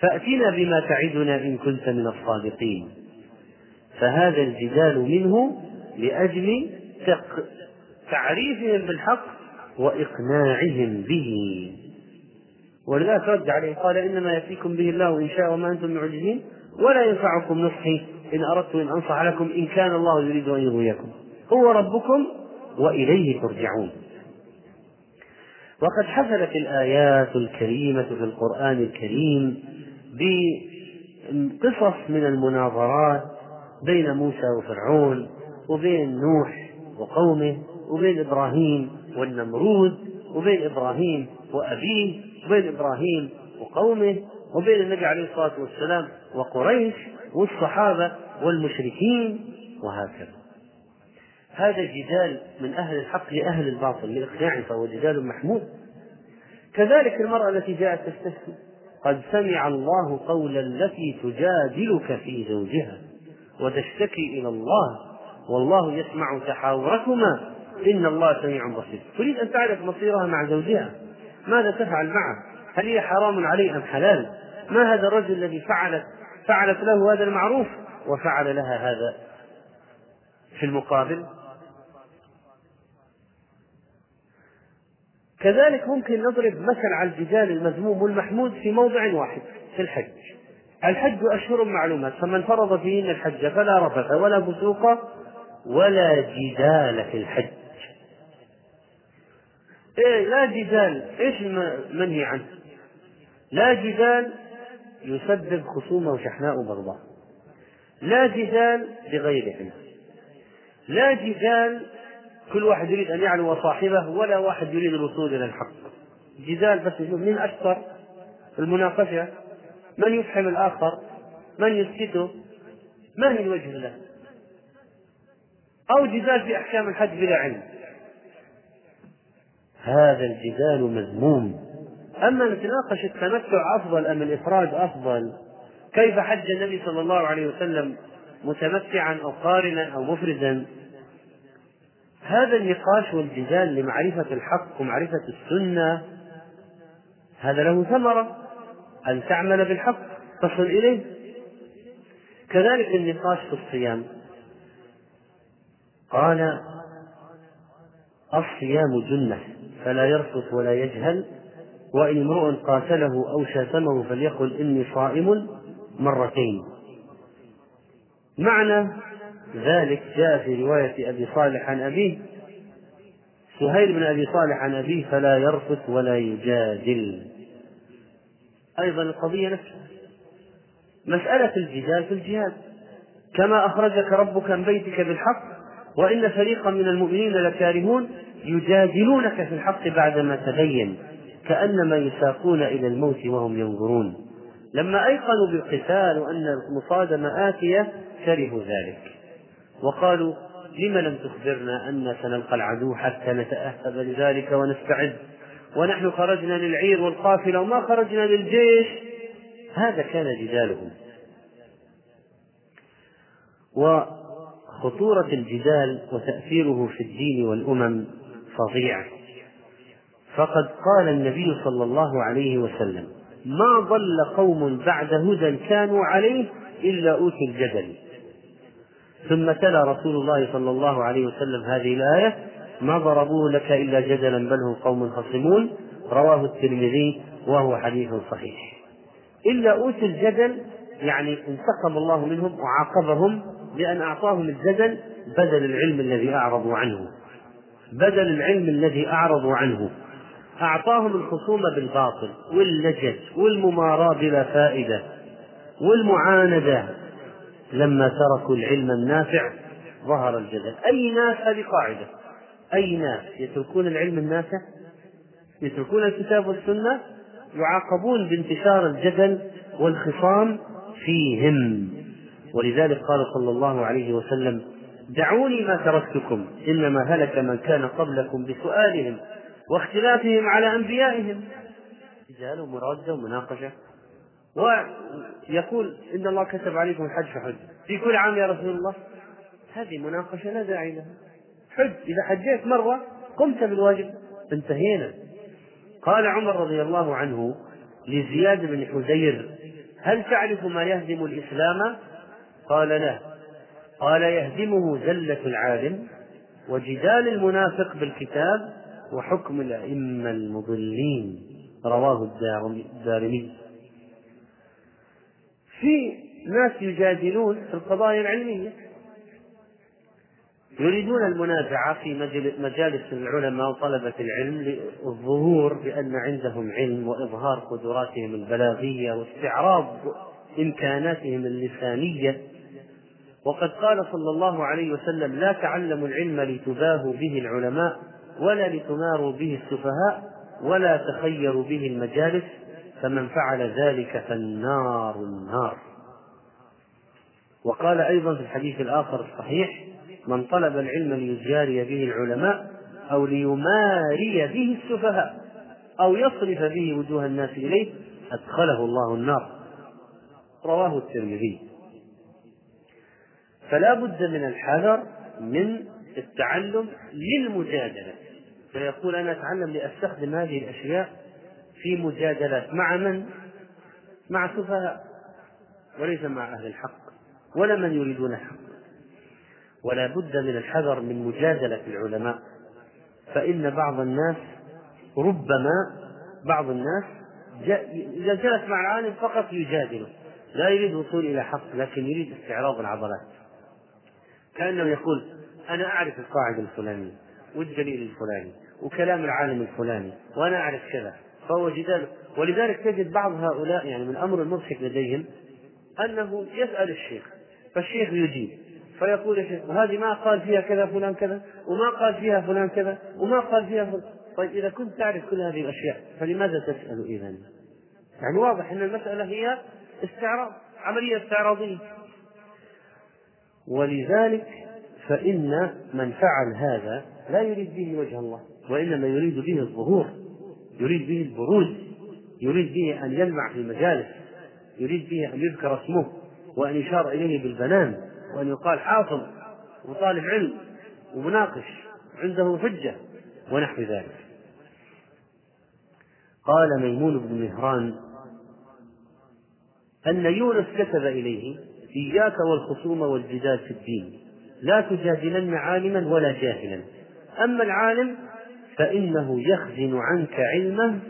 فأتنا بما تعدنا إن كنت من الصادقين. فهذا الجدال منه لأجل تعريفهم بالحق وإقناعهم به. ولذلك رد عليه قال إنما يأتيكم به الله إن شاء وما أنتم معجزين ولا ينفعكم نصحي إن أردت أن أنصح لكم إن كان الله يريد أن يغويكم. هو ربكم وإليه ترجعون. وقد حفلت الآيات الكريمة في القرآن الكريم بقصص من المناظرات بين موسى وفرعون وبين نوح وقومه وبين إبراهيم والنمرود وبين إبراهيم وأبيه وبين إبراهيم وقومه وبين النبي عليه الصلاة والسلام وقريش والصحابة والمشركين وهكذا. هذا جدال من أهل الحق لأهل الباطل لإقناع فهو جدال محمود. كذلك المرأة التي جاءت تستفتي قد سمع الله قول التي تجادلك في زوجها. وتشتكي إلى الله والله يسمع تحاوركما. إن الله سميع بصير. تريد أن تعرف مصيرها مع زوجها؟ ماذا تفعل معه؟ هل هي حرام عليه أم حلال؟ ما هذا الرجل الذي فعلت؟ فعلت له هذا المعروف وفعل لها هذا في المقابل؟ كذلك ممكن نضرب مثل على الجدال المذموم والمحمود في موضع واحد في الحج. الحج أشهر معلومات فمن فرض فيهن الحج فلا رفث ولا فسوق ولا جدال في الحج. إيه لا جدال إيش المنهي عنه؟ لا جدال يسبب خصومة وشحناء وبغضاء. لا جدال بغير علم لا جدال كل واحد يريد أن يعلو صاحبه ولا واحد يريد الوصول إلى الحق. جدال بس يشوف مين أشطر المناقشة. من يفحم الآخر؟ من يسكته ما هي الوجه له؟ أو جدال في أحكام الحج بلا علم؟ هذا الجدال مذموم. أما نتناقش التمتع أفضل أم الإفراد أفضل؟ كيف حج النبي صلى الله عليه وسلم متمتعا أو قارنا أو مفردا هذا النقاش والجدال لمعرفة الحق ومعرفة السنة هذا له ثمرة. أن تعمل بالحق تصل إليه. كذلك النقاش في الصيام. قال الصيام جنة فلا يرفث ولا يجهل وإن امرؤ قاتله أو شاتمه فليقل إني صائم مرتين. معنى ذلك جاء في رواية أبي صالح عن أبيه سهيل بن أبي صالح عن أبيه فلا يرفث ولا يجادل. أيضا القضية نفسها. مسألة الجدال في الجهاد. كما أخرجك ربك من بيتك بالحق وإن فريقا من المؤمنين لكارهون يجادلونك في الحق بعدما تبين كأنما يساقون إلى الموت وهم ينظرون. لما أيقنوا بالقتال وأن المصادمة آتية كرهوا ذلك. وقالوا لم لم تخبرنا أن سنلقى العدو حتى نتأهب لذلك ونستعد؟ ونحن خرجنا للعير والقافلة وما خرجنا للجيش. هذا كان جدالهم. وخطورة الجدال وتأثيره في الدين والأمم فظيع فقد قال النبي صلى الله عليه وسلم ما ضل قوم بعد هدى كانوا عليه إلا أوتوا الجدل ثم تلا رسول الله صلى الله عليه وسلم هذه الآية ما ضربوه لك إلا جدلا بل هم قوم خصمون. رواه الترمذي وهو حديث صحيح. إلا أوتوا الجدل يعني انتقم الله منهم وعاقبهم بأن أعطاهم الجدل بدل العلم الذي أعرضوا عنه. بدل العلم الذي أعرضوا عنه. أعطاهم الخصومة بالباطل واللجج والمماراة بلا فائدة والمعاندة. لما تركوا العلم النافع ظهر الجدل. أي ناس هذه قاعدة؟ أي ناس يتركون العلم النافع يتركون الكتاب والسنة يعاقبون بانتشار الجدل والخصام فيهم. ولذلك قال صلى الله عليه وسلم دعوني ما تركتكم إنما هلك من كان قبلكم بسؤالهم واختلافهم على أنبيائهم. جدال ومرادة ومناقشة. ويقول إن الله كتب عليكم الحج فحج. في كل عام يا رسول الله. هذه مناقشة لا داعي لها. حج. إذا حجيت مرة قمت بالواجب انتهينا. قال عمر رضي الله عنه لزياد بن حذير هل تعرف ما يهدم الإسلام؟ قال لا. قال يهدمه زلة العالم وجدال المنافق بالكتاب وحكم الأئمة المضلين. رواه الدارمي. في ناس يجادلون في القضايا العلمية. يريدون المنازعة في مجالس العلماء وطلبة العلم للظهور بأن عندهم علم وإظهار قدراتهم البلاغية واستعراض إمكاناتهم اللسانية. وقد قال صلى الله عليه وسلم لا تعلموا العلم لتباهوا به العلماء ولا لتماروا به السفهاء ولا تخيروا به المجالس فمن فعل ذلك فالنار النار. وقال أيضا في الحديث الآخر الصحيح من طلب العلم ليجاري به العلماء أو ليماري به السفهاء أو يصرف به وجوه الناس إليه أدخله الله النار. رواه الترمذي. فلا بد من الحذر من التعلم للمجادلة. فيقول أنا أتعلم لأستخدم هذه الأشياء في مجادلات مع من؟ مع سفهاء وليس مع أهل الحق ولا من يريدون الحق. ولا بد من الحذر من مجادلة العلماء. فإن بعض الناس ربما بعض الناس إذا جلس مع العالم فقط يجادله. لا يريد الوصول إلى حق لكن يريد استعراض العضلات. كأنه يقول أنا أعرف القاعدة الفلانية والدليل الفلاني وكلام العالم الفلاني وأنا أعرف كذا. فهو جدال. ولذلك تجد بعض هؤلاء يعني من الأمر المضحك لديهم أنه يسأل الشيخ فالشيخ يجيب. فيقول شيخ وهذه ما قال فيها كذا فلان كذا وما قال فيها فلان كذا وما قال فيها فلان. طيب إذا كنت تعرف كل هذه الأشياء فلماذا تسأل إذا؟ يعني واضح أن المسألة هي استعراض عملية استعراضية. ولذلك فإن من فعل هذا لا يريد به وجه الله وإنما يريد به الظهور يريد به البروز يريد به أن يلمع في المجالس يريد به أن يذكر اسمه وأن يشار إليه بالبنان. وأن يقال حافظ وطالب علم ومناقش عنده حجة ونحو ذلك. قال ميمون بن مهران أن يونس كتب إليه إياك والخصوم والجدال في الدين لا تجادلن عالما ولا جاهلا. أما العالم فإنه يخزن عنك علمه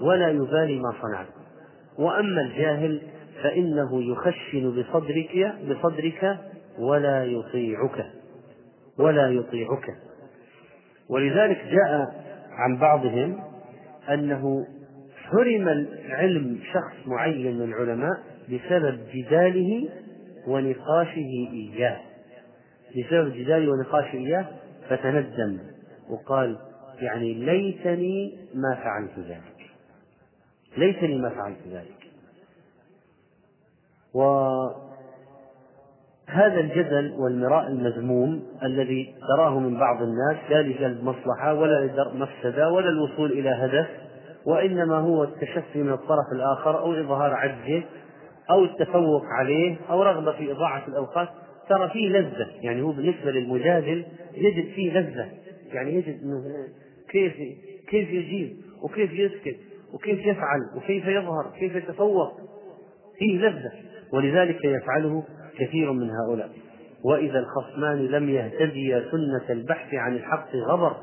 ولا يبالي ما صنعت. وأما الجاهل فإنه يخشن بصدرك بصدرك ولا يطيعك ولا يطيعك. ولذلك جاء عن بعضهم أنه حرم العلم شخص معين من العلماء بسبب جداله ونقاشه إياه. بسبب جداله ونقاشه إياه فتندم وقال يعني ليتني ما فعلت ذلك. ليتني ما فعلت ذلك. هذا الجدل والمراء المذموم الذي تراه من بعض الناس لا لجلب مصلحة ولا مفسدة ولا الوصول إلى هدف وإنما هو التشفي من الطرف الآخر أو إظهار عجزه أو التفوق عليه أو رغبة في إضاعة الأوقات. ترى فيه لذة يعني هو بالنسبة للمجادل يجد فيه لذة يعني يجد أنه كيف كيف يجيب وكيف يسكت وكيف يفعل وكيف يظهر كيف يتفوق. فيه لذة ولذلك يفعله كثير من هؤلاء. وإذا الخصمان لم يهتديا سنة البحث عن الحق غبر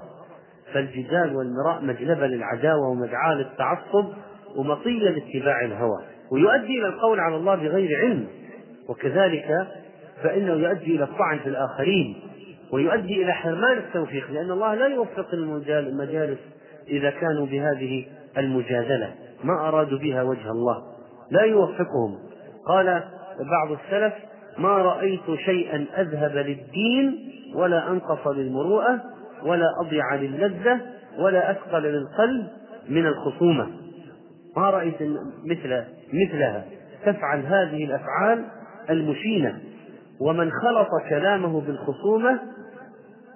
فالجدال والمراء مجلبة للعداوة ومدعاة للتعصب ومطية لاتباع الهوى. ويؤدي إلى القول على الله بغير علم. وكذلك فإنه يؤدي إلى الطعن في الآخرين. ويؤدي إلى حرمان التوفيق لأن الله لا يوفق المجالس إذا كانوا بهذه المجادلة. ما أرادوا بها وجه الله. لا يوفقهم. قال بعض السلف ما رأيت شيئا أذهب للدين ولا أنقص للمروءة ولا أضيع للذة ولا أثقل للقلب من الخصومة. ما رأيت مثل مثلها. تفعل هذه الأفعال المشينة. ومن خلط كلامه بالخصومة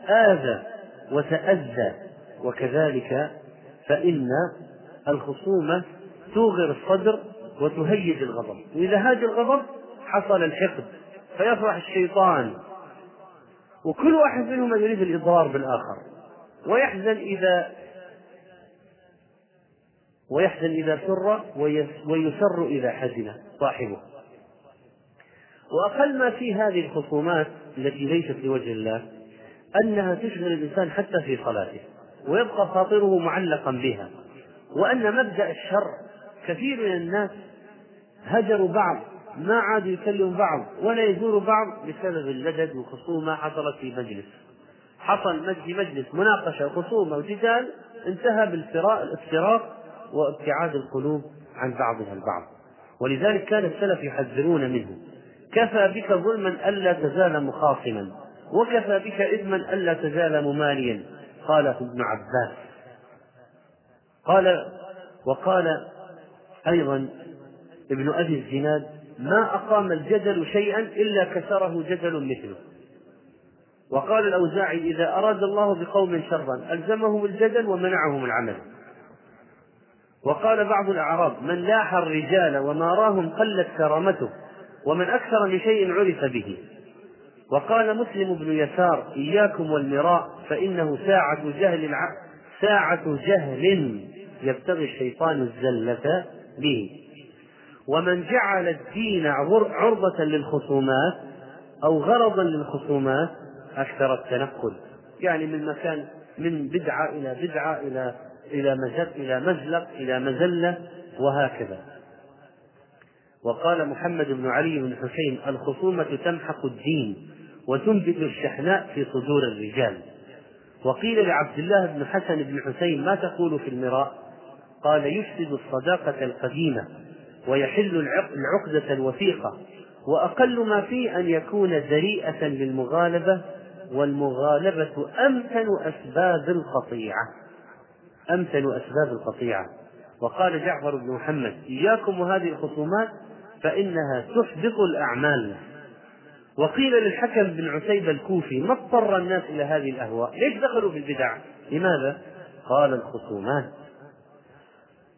آذى وتأذى. وكذلك فإن الخصومة توغر الصدر وتهيج الغضب. وإذا هاج الغضب حصل الحقد. فيفرح الشيطان. وكل واحد منهما يريد الإضرار بالآخر. ويحزن إذا ويحزن إذا سر ويسر إذا حزن صاحبه. وأقل ما في هذه الخصومات التي ليست لوجه الله أنها تشغل الإنسان حتى في صلاته ويبقى خاطره معلقا بها. وأن مبدأ الشر كثير من الناس هجروا بعض ما عادوا يكلموا بعض ولا يزوروا بعض بسبب اللدد والخصومة حصلت في مجلس. حصل في مجلس مناقشة وخصومة وجدال انتهى بالافتراق وابتعاد القلوب عن بعضها البعض. ولذلك كان السلف يحذرون منه. كفى بك ظلما ألا تزال مخاصما وكفى بك إثما ألا تزال مماليا قاله ابن عباس. قال وقال أيضا ابن أبي الزناد ما أقام الجدل شيئا إلا كسره جدل مثله. وقال الأوزاعي إذا أراد الله بقوم شرا ألزمهم الجدل ومنعهم العمل. وقال بعض الأعراب من لاح الرجال وماراهم قلت كرامته ومن أكثر من شيء عرف به. وقال مسلم بن يسار إياكم والمراء فإنه ساعة جهل. ساعة جهل يبتغي الشيطان الزلة به. ومن جعل الدين عرضة للخصومات أو غرضا للخصومات أكثر التنقل. يعني من مكان من بدعة إلى بدعة إلى إلى مزل إلى مزلق إلى مزلة وهكذا. وقال محمد بن علي بن حسين الخصومة تمحق الدين وتنبت الشحناء في صدور الرجال. وقيل لعبد الله بن حسن بن حسين ما تقول في المراء؟ قال يفسد الصداقة القديمة. ويحل العقدة الوثيقة وأقل ما فيه أن يكون ذريئة للمغالبة والمغالبة أمثل أسباب القطيعة أمثل أسباب القطيعة وقال جعفر بن محمد إياكم وهذه الخصومات فإنها تحبط الأعمال. وقيل للحكم بن عتيبة الكوفي ما اضطر الناس إلى هذه الأهواء؟ ليش دخلوا في البدع؟ لماذا؟ قال الخصومات.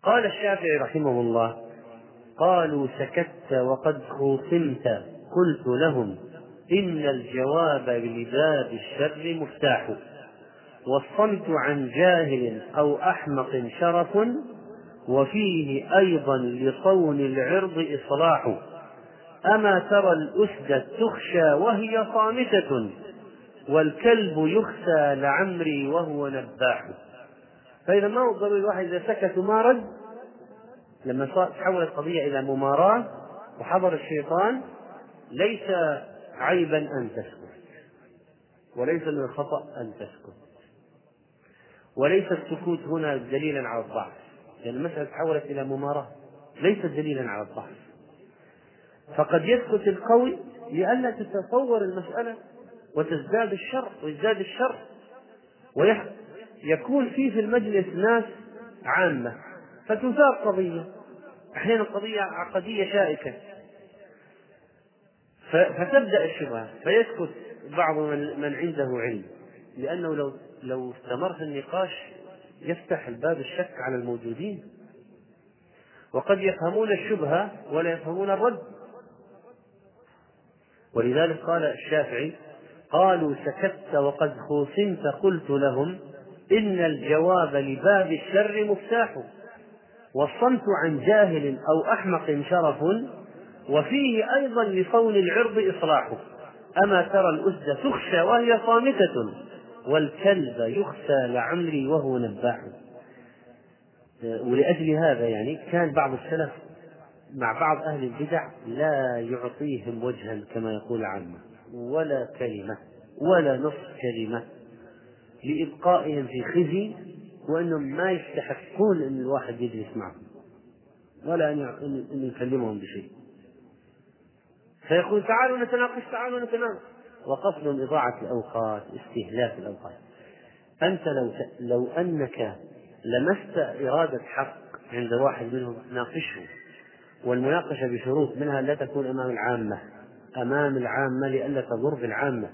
قال الشافعي رحمه الله قالوا سكت وقد خوصمت. قلت لهم إن الجواب لباب الشر مفتاح. والصمت عن جاهل أو أحمق شرف وفيه أيضا لصون العرض إصلاح. أما ترى الأسد تخشى وهي صامتة والكلب يخشى لعمري وهو نباح. فإذا ما هو الواحد إذا سكت وما رد لما تحولت القضية إلى مماراة وحضر الشيطان ليس عيبا أن تسكت وليس من الخطأ أن تسكت وليس السكوت هنا دليلا على الضعف لأن المسألة تحولت إلى مماراة ليست دليلا على الضعف. فقد يسكت القوي لئلا تتصور المسألة وتزداد الشر ويزداد الشر ويكون في في المجلس ناس عامة. فتثار قضية. أحيانا قضية عقدية شائكة. فتبدأ الشبهة فيسكت بعض من عنده علم. لأنه لو لو استمر في النقاش يفتح الباب الشك على الموجودين. وقد يفهمون الشبهة ولا يفهمون الرد. ولذلك قال الشافعي قالوا سكت وقد خوصمت قلت لهم إن الجواب لباب الشر مفتاح. والصمت عن جاهل أو أحمق شرف وفيه أيضا لصون العرض إصلاح. أما ترى الأسد تخشى وهي صامتة والكلب يخشى لعمري وهو نباح. ولأجل هذا يعني كان بعض السلف مع بعض أهل البدع لا يعطيهم وجها كما يقول عامة. ولا كلمة ولا نصف كلمة لإبقائهم في خزي وأنهم ما يستحقون أن الواحد يجلس معهم ولا أن يكلمهم بشيء. فيقول تعالوا نتناقش تعالوا نتناقش. وقصد إضاعة الأوقات استهلاك الأوقات. أنت لو لو أنك لمست إرادة حق عند واحد منهم ناقشه. والمناقشة بشروط منها لا تكون أمام العامة. أمام العامة لئلا تضر بالعامة.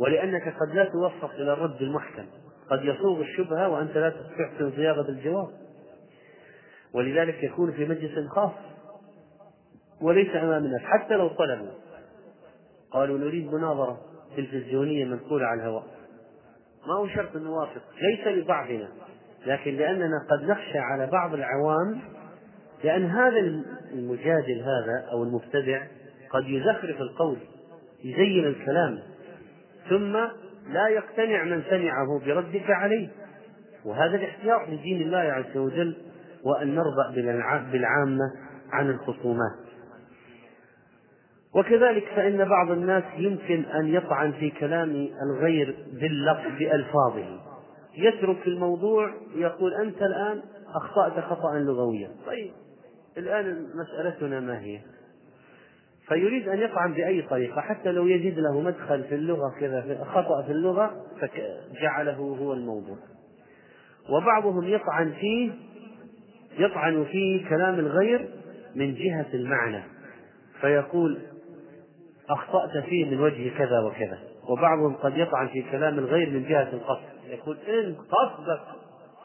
ولأنك قد لا توفق إلى الرد المحكم. قد يصوغ الشبهة وأنت لا تحسن صياغة الجواب ولذلك يكون في مجلس خاص وليس أمام الناس حتى لو طلبوا. قالوا نريد مناظرة تلفزيونية منقولة على الهواء. ما هو شرط نوافق ليس لبعضنا. لكن لأننا قد نخشى على بعض العوام لأن هذا المجادل هذا أو المبتدع قد يزخرف القول يزين الكلام. ثم لا يقتنع من سمعه بردك عليه. وهذا الاحتياط لدين الله عز وجل وأن نرضى بالعامة عن الخصومات. وكذلك فإن بعض الناس يمكن أن يطعن في كلام الغير باللفظ بألفاظه. يترك الموضوع يقول أنت الآن أخطأت خطأ لغويا. طيب الآن مسألتنا ما هي؟ فيريد أن يطعن بأي طريقة حتى لو يجد له مدخل في اللغة كذا خطأ في اللغة فجعله هو الموضوع. وبعضهم يطعن فيه يطعن في كلام الغير من جهة المعنى. فيقول أخطأت فيه من وجه كذا وكذا. وبعضهم قد يطعن في كلام الغير من جهة القصد. يقول إن قصدك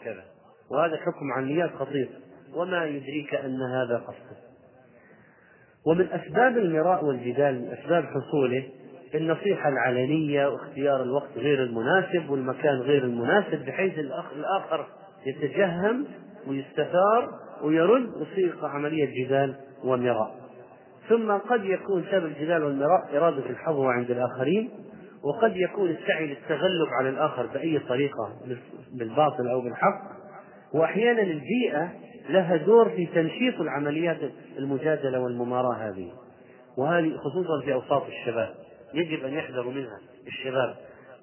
كذا. وهذا حكم عن خطير. وما يدريك أن هذا قصده ومن أسباب المراء والجدال من أسباب حصوله النصيحة العلنية واختيار الوقت غير المناسب والمكان غير المناسب بحيث الأخ الآخر يتجهم ويستثار ويرد ويصير عملية جدال ومراء. ثم قد يكون سبب الجدال والمراء إرادة الحظوة عند الآخرين وقد يكون السعي للتغلب على الآخر بأي طريقة بالباطل أو بالحق. وأحيانا البيئة لها دور في تنشيط العمليات المجادلة والمماراة هذه. وهذه خصوصا في أوساط الشباب. يجب أن يحذروا منها الشباب.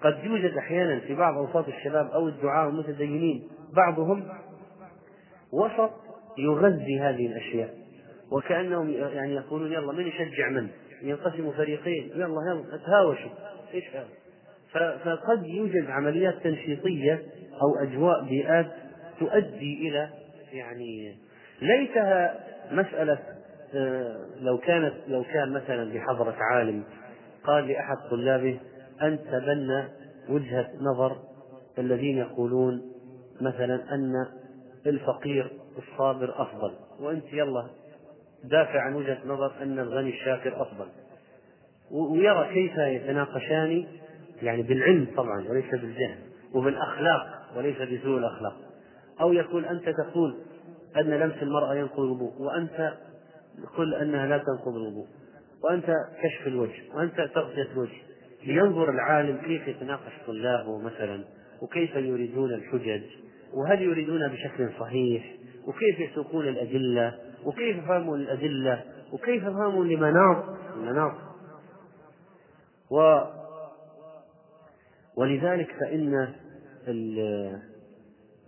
قد يوجد أحيانا في بعض أوساط الشباب أو الدعاة المتدينين بعضهم وسط يغذي هذه الأشياء. وكأنهم يعني يقولون يلا من يشجع من؟ ينقسموا فريقين. يلا يلا تهاوشوا إيش هذا؟ فقد يوجد عمليات تنشيطية أو أجواء بيئات تؤدي إلى يعني ليتها مسألة آه، لو كانت لو كان مثلا بحضرة عالم قال لأحد طلابه أنت تبنى وجهة نظر الذين يقولون مثلا أن الفقير الصابر أفضل وأنت يلا دافع عن وجهة نظر أن الغني الشاكر أفضل. ويرى كيف يتناقشان يعني بالعلم طبعا وليس بالجهل وبالأخلاق وليس بسوء الأخلاق. أو يكون أنت تقول أن لمس المرأة ينقض الوضوء وأنت تقول أنها لا تنقض الوضوء وأنت كشف الوجه وأنت تغطية الوجه لينظر العالم كيف يتناقش طلابه مثلا وكيف يريدون الحجج وهل يريدون بشكل صحيح وكيف يسوقون الأدلة وكيف فهموا الأدلة وكيف فهموا لمناط المناط و ولذلك فإن ال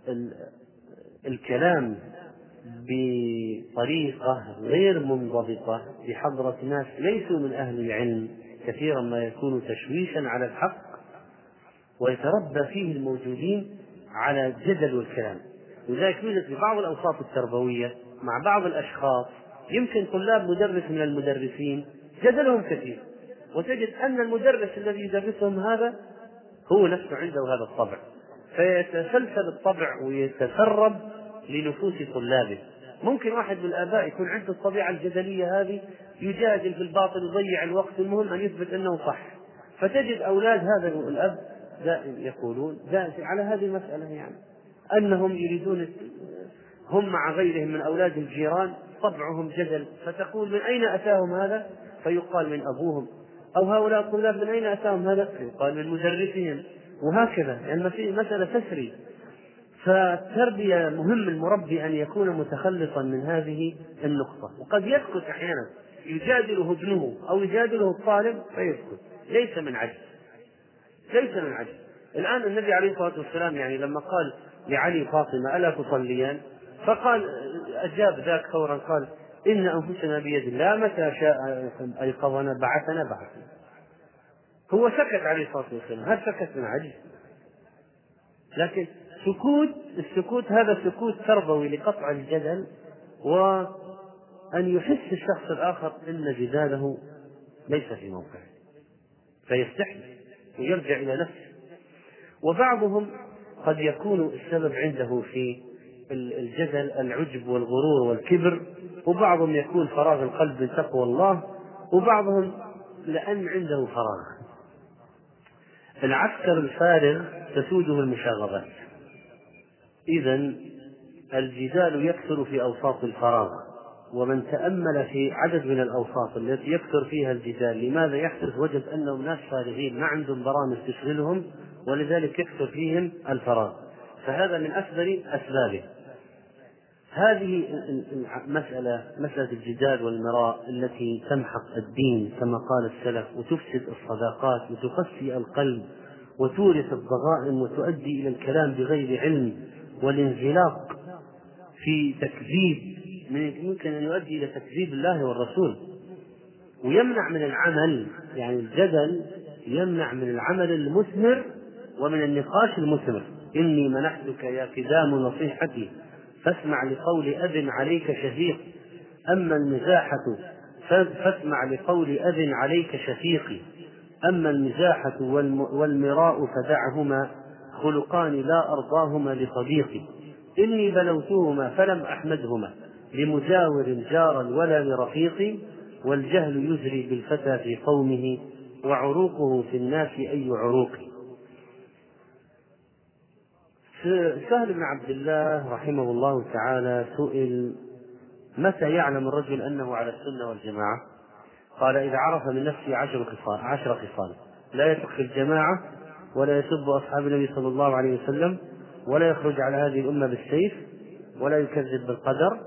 ال الكلام بطريقة غير منضبطة بحضرة ناس ليسوا من أهل العلم كثيرا ما يكون تشويشا على الحق ويتربى فيه الموجودين على الجدل والكلام. لذلك يوجد في بعض الأوساط التربوية مع بعض الأشخاص يمكن طلاب مدرس من المدرسين جدلهم كثير. وتجد أن المدرس الذي يدرسهم هذا هو نفسه عنده هذا الطبع. فيتسلسل الطبع ويتسرب لنفوس طلابه. ممكن واحد من الآباء يكون عنده الطبيعة الجدلية هذه يجادل في الباطل يضيع الوقت المهم أن يثبت أنه صح. فتجد أولاد هذا الأب دائما يقولون دائما على هذه المسألة يعني أنهم يريدون هم مع غيرهم من أولاد الجيران طبعهم جدل. فتقول من أين أتاهم هذا؟ فيقال من أبوهم. أو هؤلاء الطلاب من أين أتاهم هذا؟ فيقال من مدرسهم. وهكذا يعني في مسألة تسري فالتربية مهم المربي أن يكون متخلصا من هذه النقطة. وقد يسكت أحيانا. يجادله ابنه أو يجادله الطالب فيسكت. ليس من عجز ليس من عجز الآن النبي عليه الصلاة والسلام يعني لما قال لعلي فاطمة ألا تصليان؟ فقال أجاب ذاك فورا قال إن أنفسنا بيد الله متى شاء أيقظنا بعثنا بعثنا هو سكت عليه الصلاة والسلام. هل سكت من عجز لكن سكوت السكوت هذا سكوت تربوي لقطع الجدل وأن يحس الشخص الآخر أن جداله ليس في موقعه فيستحي ويرجع إلى نفسه. وبعضهم قد يكون السبب عنده في الجدل العجب والغرور والكبر وبعضهم يكون فراغ القلب من تقوى الله وبعضهم لأن عنده فراغ. العسكر الفارغ تسوده المشاغبات. إذا الجدال يكثر في أوساط الفراغ ومن تأمل في عدد من الأوساط التي يكثر فيها الجدال لماذا يحدث؟ وجد أنهم ناس فارغين ما عندهم برامج تشغلهم ولذلك يكثر فيهم الفراغ. فهذا من أكبر أسبابه. هذه المسألة مسألة الجدال والمراء التي تمحق الدين كما قال السلف وتفسد الصداقات وتقسي القلب وتورث الضغائن وتؤدي إلى الكلام بغير علم. والانزلاق في تكذيب ممكن أن يؤدي إلى تكذيب الله والرسول. ويمنع من العمل يعني الجدل يمنع من العمل المثمر ومن النقاش المثمر. إني منحتك يا كدام نصيحتي فاسمع لقول أب عليك شفيق. أما المزاحة فاسمع لقول أب عليك شفيقي. أما المزاحة والمراء فدعهما. خلقان لا أرضاهما لصديقي إني بلوتهما فلم أحمدهما لمجاور جارا ولا لرفيق والجهل يزري بالفتى في قومه وعروقه في الناس أي عروق. سهل بن عبد الله رحمه الله تعالى سئل متى يعلم الرجل أنه على السنة والجماعة؟ قال إذا عرف من نفسه عشر خصال عشر خصال. لا يترك الجماعة ولا يسب أصحاب النبي صلى الله عليه وسلم ولا يخرج على هذه الأمة بالسيف ولا يكذب بالقدر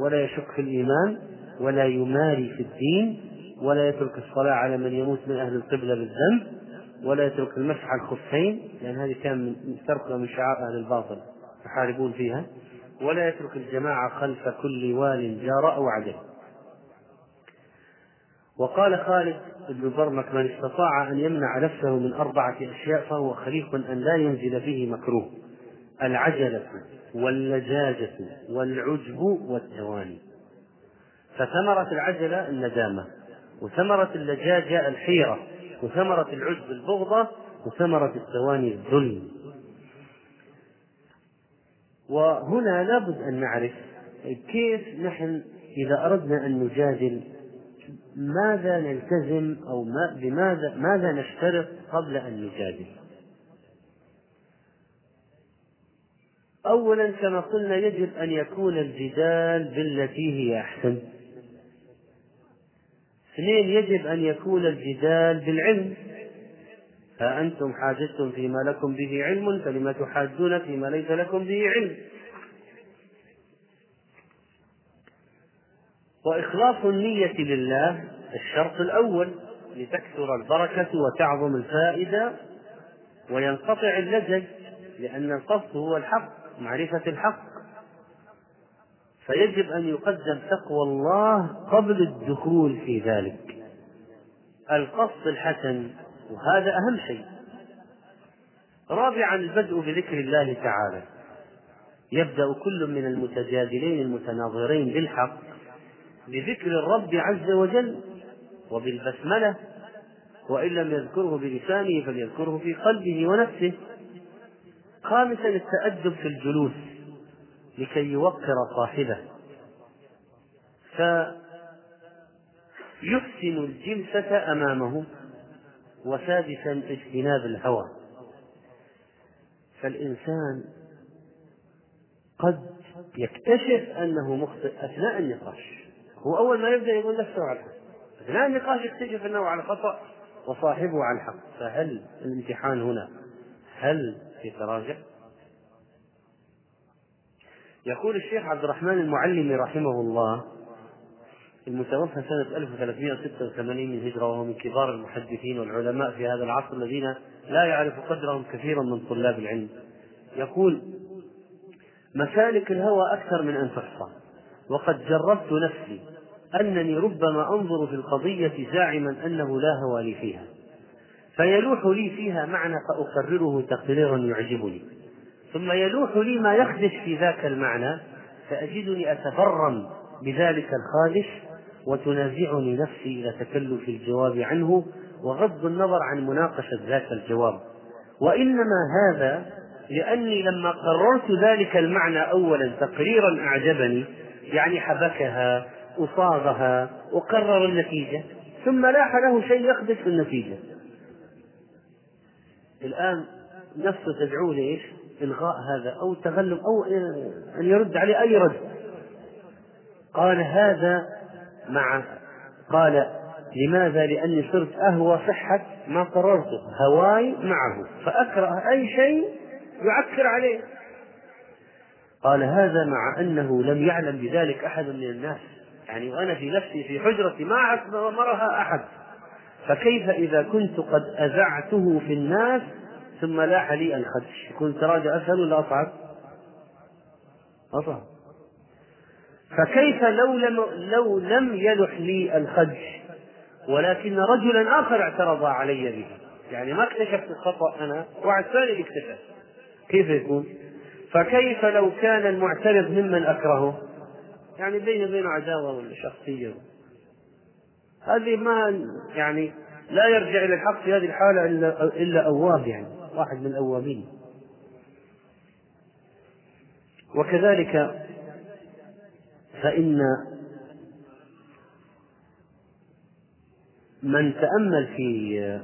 ولا يشك في الإيمان ولا يماري في الدين ولا يترك الصلاة على من يموت من أهل القبلة بالذنب ولا يترك المسح على الخفين لأن هذه كان من تركها من شعار أهل الباطل يحاربون فيها. ولا يترك الجماعة خلف كل وال جار أو عدل. وقال خالد بن برمك من استطاع أن يمنع نفسه من أربعة أشياء فهو خليق أن لا ينزل فيه مكروه. العجلة واللجاجة والعجب والتواني. فثمرة العجلة الندامة وثمرة اللجاجة الحيرة وثمرة العجب البغضة وثمرة التواني الذل. وهنا لابد أن نعرف كيف نحن إذا أردنا أن نجادل ماذا نلتزم أو ما بماذا ماذا نشترط قبل أن نجادل؟ أولا كما قلنا يجب أن يكون الجدال بالتي هي أحسن. اثنين يجب أن يكون الجدال بالعلم. ها أنتم حاجزتم فيما لكم به علم فلم تحاجون فيما ليس لكم به علم. وإخلاص النية لله الشرط الأول لتكثر البركة وتعظم الفائدة وينقطع اللجج لأن القصد هو الحق معرفة الحق. فيجب أن يقدم تقوى الله قبل الدخول في ذلك. القصد الحسن وهذا أهم شيء. رابعا البدء بذكر الله تعالى. يبدأ كل من المتجادلين المتناظرين بالحق بذكر الرب عز وجل وبالبسملة وإن لم يذكره بلسانه فليذكره في قلبه ونفسه. خامسا التأدب في الجلوس لكي يوقر صاحبه. فيحسن الجلسة أمامه وسادسا اجتناب الهوى. فالإنسان قد يكتشف أنه مخطئ أثناء النقاش. هو أول ما يبدأ يقول نفسه على الحق. أثناء النقاش يكتشف أنه على خطأ وصاحبه على الحق. فهل الامتحان هنا هل يتراجع؟ يقول الشيخ عبد الرحمن المعلمي رحمه الله المتوفى سنة 1386 من الهجرة وهو من كبار المحدثين والعلماء في هذا العصر الذين لا يعرف قدرهم كثير من طلاب العلم. يقول مسالك الهوى أكثر من أن تحصى. وقد جربت نفسي أنني ربما أنظر في القضية زاعما أنه لا هوى لي فيها. فيلوح لي فيها معنى فأقرره تقريرا يعجبني. ثم يلوح لي ما يخدش في ذاك المعنى فأجدني أتبرم بذلك الخادش وتنازعني نفسي إلى تكلف الجواب عنه وغض النظر عن مناقشة ذاك الجواب. وإنما هذا لأني لما قررت ذلك المعنى أولا تقريرا أعجبني يعني حبكها وصاغها وقرر النتيجة ثم لاح له شيء يخدش في النتيجة الآن نفسه تدعوه لإيش؟ إلغاء هذا أو التغلب أو أن يرد عليه أي رد قال هذا مع قال لماذا؟ لأني صرت أهوى صحة ما قررته هواي معه فأكره أي شيء يعكر عليه قال هذا مع أنه لم يعلم بذلك أحد من الناس. يعني وأنا في نفسي في حجرتي ما أمرها أحد. فكيف إذا كنت قد أذعته في الناس ثم لاح لي الخدش؟ يكون تراجع أسهل ولا أصعب؟ أصعب. فكيف لو لم لو لم يلح لي الخدش ولكن رجلا آخر اعترض علي به؟ يعني ما اكتشفت الخطأ أنا واحد ثاني اكتشف كيف يكون؟ فكيف لو كان المعترض ممن أكرهه؟ يعني بيني وبينه عداوة شخصية. هذه ما يعني لا يرجع إلى الحق في هذه الحالة إلا إلا أواب يعني واحد من الأوابين. وكذلك فإن من تأمل في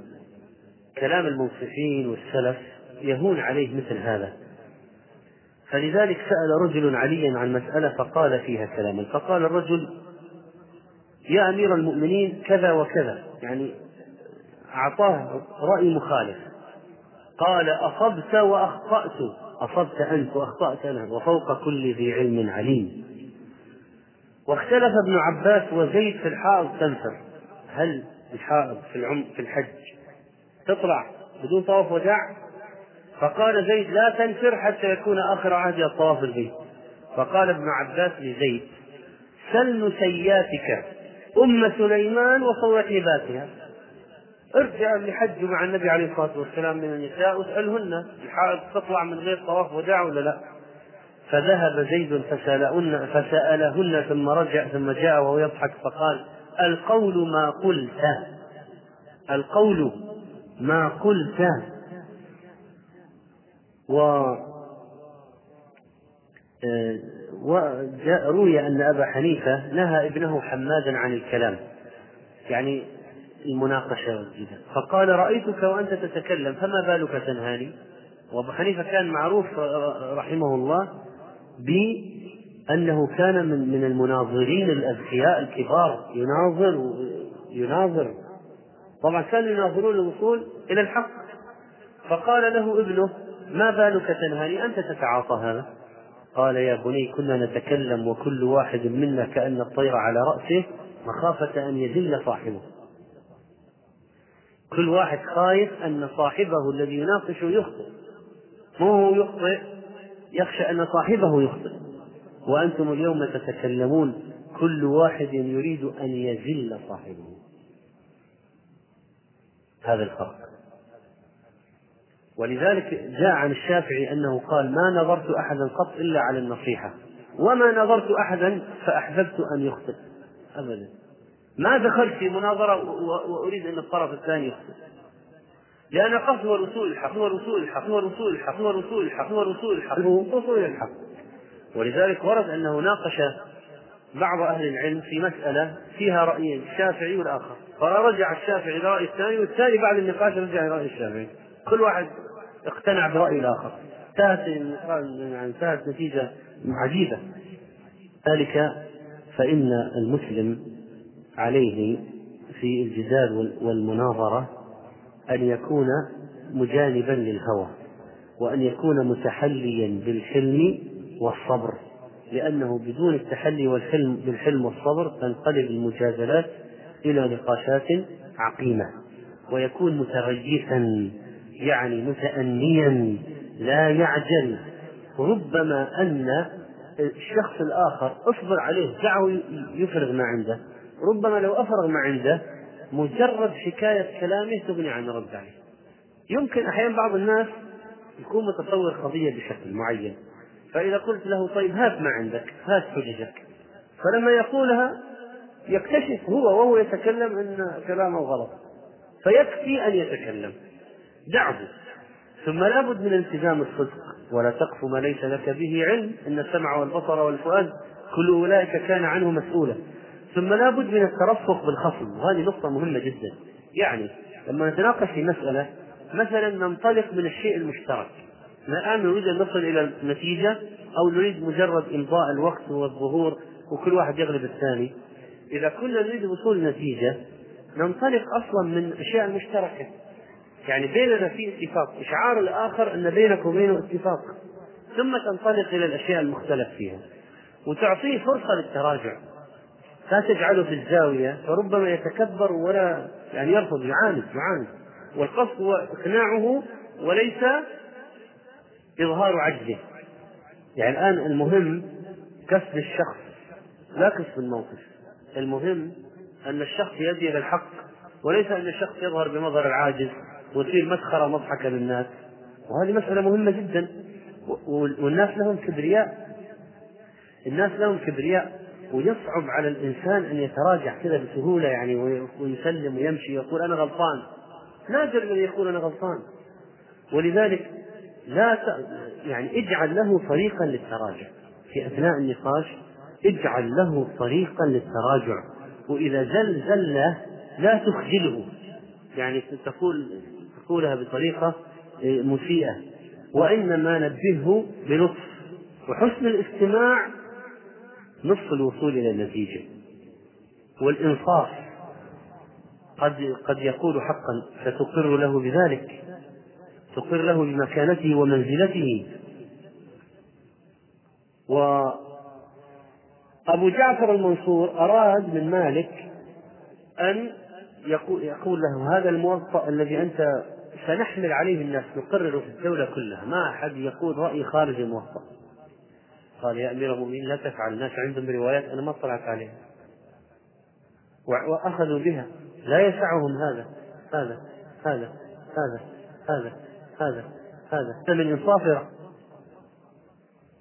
كلام المنصفين والسلف يهون عليه مثل هذا. فلذلك سأل رجل عليا عن مسألة فقال فيها كلاما. فقال الرجل يا أمير المؤمنين كذا وكذا. يعني أعطاه رأي مخالف. قال أصبت وأخطأت. أصبت أنت وأخطأت أنا. وفوق كل ذي علم عليم. واختلف ابن عباس وزيد في الحائض تنفر. هل الحائض في العم في الحج تطلع بدون طواف وداع؟ فقال زيد لا تنفر حتى يكون آخر عهد الطواف البيت. فقال ابن عباس لزيد سل نسياتك أم سليمان وصوت لباسها ارجع حجوا مع النبي عليه الصلاة والسلام من النساء واسألهن تطلع من غير طواف وداع ولا لا؟ فذهب زيد فسألهن فسألهن ثم رجع ثم جاء وهو يضحك فقال القول ما قلت. القول ما قلت. و وجاء روي أن أبا حنيفة نهى ابنه حمادا عن الكلام يعني المناقشة والجدال. فقال رأيتك وأنت تتكلم فما بالك تنهاني؟ وأبو حنيفة كان معروف رحمه الله بأنه كان من من المناظرين الأذكياء الكبار يناظر يناظر. طبعا كانوا يناظرون الوصول إلى الحق. فقال له ابنه ما بالك تنهاني أنت تتعاطى هذا؟ قال يا بني كنا نتكلم وكل واحد منا كأن الطير على رأسه مخافة أن يذل صاحبه. كل واحد خايف أن صاحبه الذي يناقشه يخطئ. مو هو يخطئ يخشى أن صاحبه يخطئ. وأنتم اليوم تتكلمون كل واحد يريد أن يذل صاحبه. هذا الفرق. ولذلك جاء عن الشافعي أنه قال ما نظرت أحدا قط إلا على النصيحة. وما نظرت أحدا فأحببت أن يخطئ أبدا. ما دخلت في مناظرة وأريد أن الطرف الثاني يخطئ لأن القصد هو الوصول الحق هو الوصول الحق هو الوصول الحق هو الوصول الحق هو الوصول الحق. هو الوصول الحق. ولذلك ورد أنه ناقش بعض أهل العلم في مسألة فيها رأيين الشافعي والآخر. فرجع الشافعي إلى رأي الثاني والثاني بعد النقاش رجع إلى رأي الشافعي. كل واحد اقتنع برأي الآخر. انتهت يعني انتهت نتيجة عجيبة. ذلك فإن المسلم عليه في الجدال والمناظرة أن يكون مجانبا للهوى وأن يكون متحليا بالحلم والصبر لأنه بدون التحلي والحلم بالحلم والصبر تنقلب المجادلات إلى نقاشات عقيمة ويكون متريثا يعني متأنيا لا يعجل ربما أن الشخص الآخر أصبر عليه دعه يفرغ ما عنده. ربما لو أفرغ ما عنده مجرد حكاية كلامه تغني عن الرد عليه. يمكن أحيانا بعض الناس يكون متصور قضية بشكل معين. فإذا قلت له طيب هات ما عندك هات حججك. فلما يقولها يكتشف هو وهو يتكلم أن كلامه غلط. فيكفي أن يتكلم. دعه. ثم لابد من التزام الصدق ولا تقف ما ليس لك به علم إن السمع والبصر والفؤاد كل أولئك كان عنه مسؤولا. ثم لابد من الترفق بالخصم وهذه نقطة مهمة جدا. يعني لما نتناقش في مسألة مثلا ننطلق من الشيء المشترك. الآن نريد أن نصل إلى النتيجة أو نريد مجرد إمضاء الوقت والظهور وكل واحد يغلب الثاني. إذا كنا نريد وصول نتيجة ننطلق أصلا من الاشياء المشتركه يعني بيننا في اتفاق. إشعار الآخر أن بينك وبينه اتفاق. ثم تنطلق إلى الأشياء المختلف فيها. وتعطيه فرصة للتراجع. لا تجعله في الزاوية فربما يتكبر ولا يعني يرفض يعاند يعاند. والقصد هو إقناعه وليس إظهار عجزه. يعني الآن المهم كسب الشخص لا كسب الموقف. المهم أن الشخص يدي إلى الحق وليس أن الشخص يظهر بمظهر العاجز. وتصير مسخرة ومضحكة للناس. وهذه مسألة مهمة جدا. والناس لهم كبرياء. الناس لهم كبرياء. ويصعب على الإنسان أن يتراجع كذا بسهولة يعني ويسلم ويمشي ويقول أنا غلطان. نادر من يقول أنا غلطان. ولذلك لا ت... يعني اجعل له طريقا للتراجع. في أثناء النقاش اجعل له طريقا للتراجع. وإذا زل زله لا تخجله. يعني تقول تقولها بطريقة إيه، مسيئة وإنما نبهه بلطف وحسن الاستماع نصف الوصول إلى النتيجة. والإنصاف قد قد يقول حقا فتقر له بذلك. تقر له بمكانته ومنزلته. وأبو جعفر المنصور أراد من مالك أن يقول, له هذا الموظف الذي أنت سنحمل عليه الناس نقرر في الدولة كلها. ما أحد يقول رأي خارج الموظف قال يا أمير المؤمنين لا تفعل. الناس عندهم روايات أنا ما اطلعت عليها. وأخذوا بها. لا يسعهم هذا. هذا. هذا. هذا. هذا. هذا. هذا. من إنصاف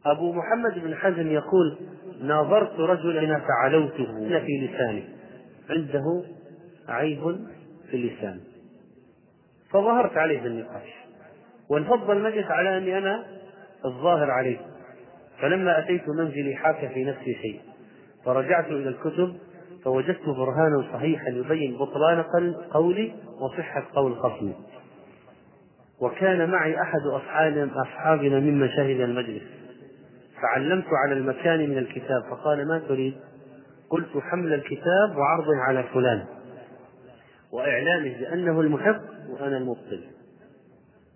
أبو محمد بن حزم يقول ناظرت رجلا فعلوته في لسانه. عنده عيب في اللسان فظهرت عليه بالنقاش. وانفض المجلس على أني أنا الظاهر عليه. فلما أتيت منزلي حاك في نفسي شيء. فرجعت إلى الكتب فوجدت برهانا صحيحا يبين بطلان قولي وصحة قول خصمي. وكان معي أحد أصحاب أصحابنا ممن شهد المجلس. فعلمت على المكان من الكتاب فقال ما تريد؟ قلت حمل الكتاب وعرضه على فلان. وإعلامه بأنه المحق وأنا المبطل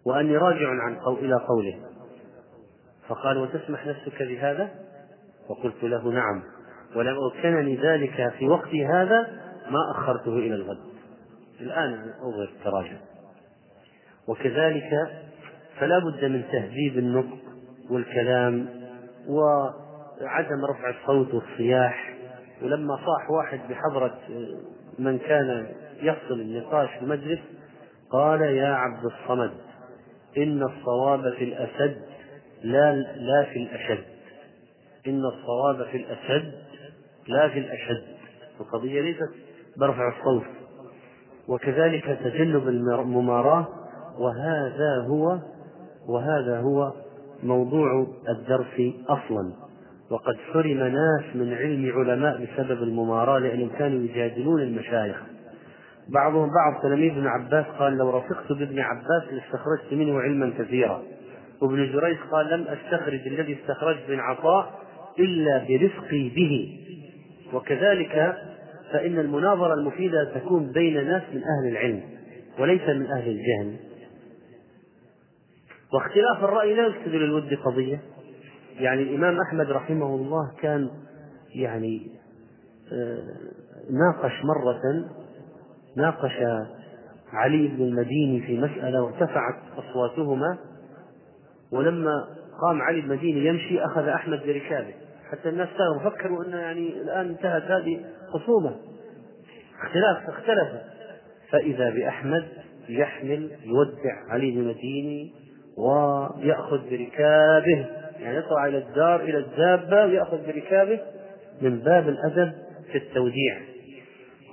وأني راجع عن قول إلى قوله. فقال وتسمح نفسك بهذا؟ فقلت له نعم. ولو أمكنني ذلك في وقت هذا ما أخرته إلى الغد. الآن أظهر التراجع. وكذلك فلا بد من تهذيب النطق والكلام وعدم رفع الصوت والصياح. ولما صاح واحد بحضرة من كان يفصل النقاش في المجلس قال يا عبد الصمد إن الصواب في الأسد لا لا في الأشد. إن الصواب في الأسد لا في الأشد. القضية ليست برفع الصوت. وكذلك تجنب المماراة وهذا هو وهذا هو موضوع الدرس أصلا. وقد حرم ناس من علم علماء بسبب المماراة لأنهم كانوا يجادلون المشايخ. بعضهم بعض تلاميذ ابن عباس قال لو رفقت بابن عباس لاستخرجت منه علما كثيرا. وابن جريج قال لم أستخرج الذي استخرجت من عطاء إلا برفقي به. وكذلك فإن المناظرة المفيدة تكون بين ناس من أهل العلم وليس من أهل الجهل. واختلاف الرأي لا يفسد للود قضية. يعني الإمام أحمد رحمه الله كان يعني آه، ناقش مرة ناقش علي بن المديني في مسألة وارتفعت أصواتهما ولما قام علي المديني يمشي أخذ أحمد بركابه. حتى الناس كانوا فكروا أنه يعني الآن انتهت هذه خصومة. اختلاف اختلف. فإذا بأحمد يحمل يودع علي بن المديني ويأخذ بركابه. يعني يطلع إلى الدار إلى الدابة ويأخذ بركابه من باب الأدب في التوديع.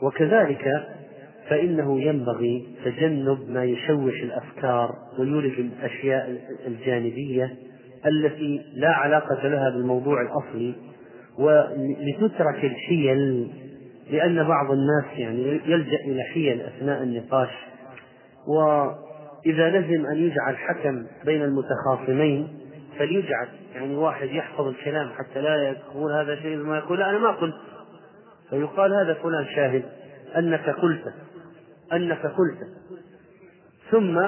وكذلك فإنه ينبغي تجنب ما يشوش الأفكار ويورث الأشياء الجانبية التي لا علاقة لها بالموضوع الأصلي. ولتترك الحيل لأن بعض الناس يعني يلجأ إلى حيل أثناء النقاش. وإذا لزم أن يجعل حكم بين المتخاصمين فليجعل يعني واحد يحفظ الكلام حتى لا يقول هذا شيء ما يقول لا أنا ما قلت. فيقال هذا فلان شاهد أنك قلت أنك قلت. ثم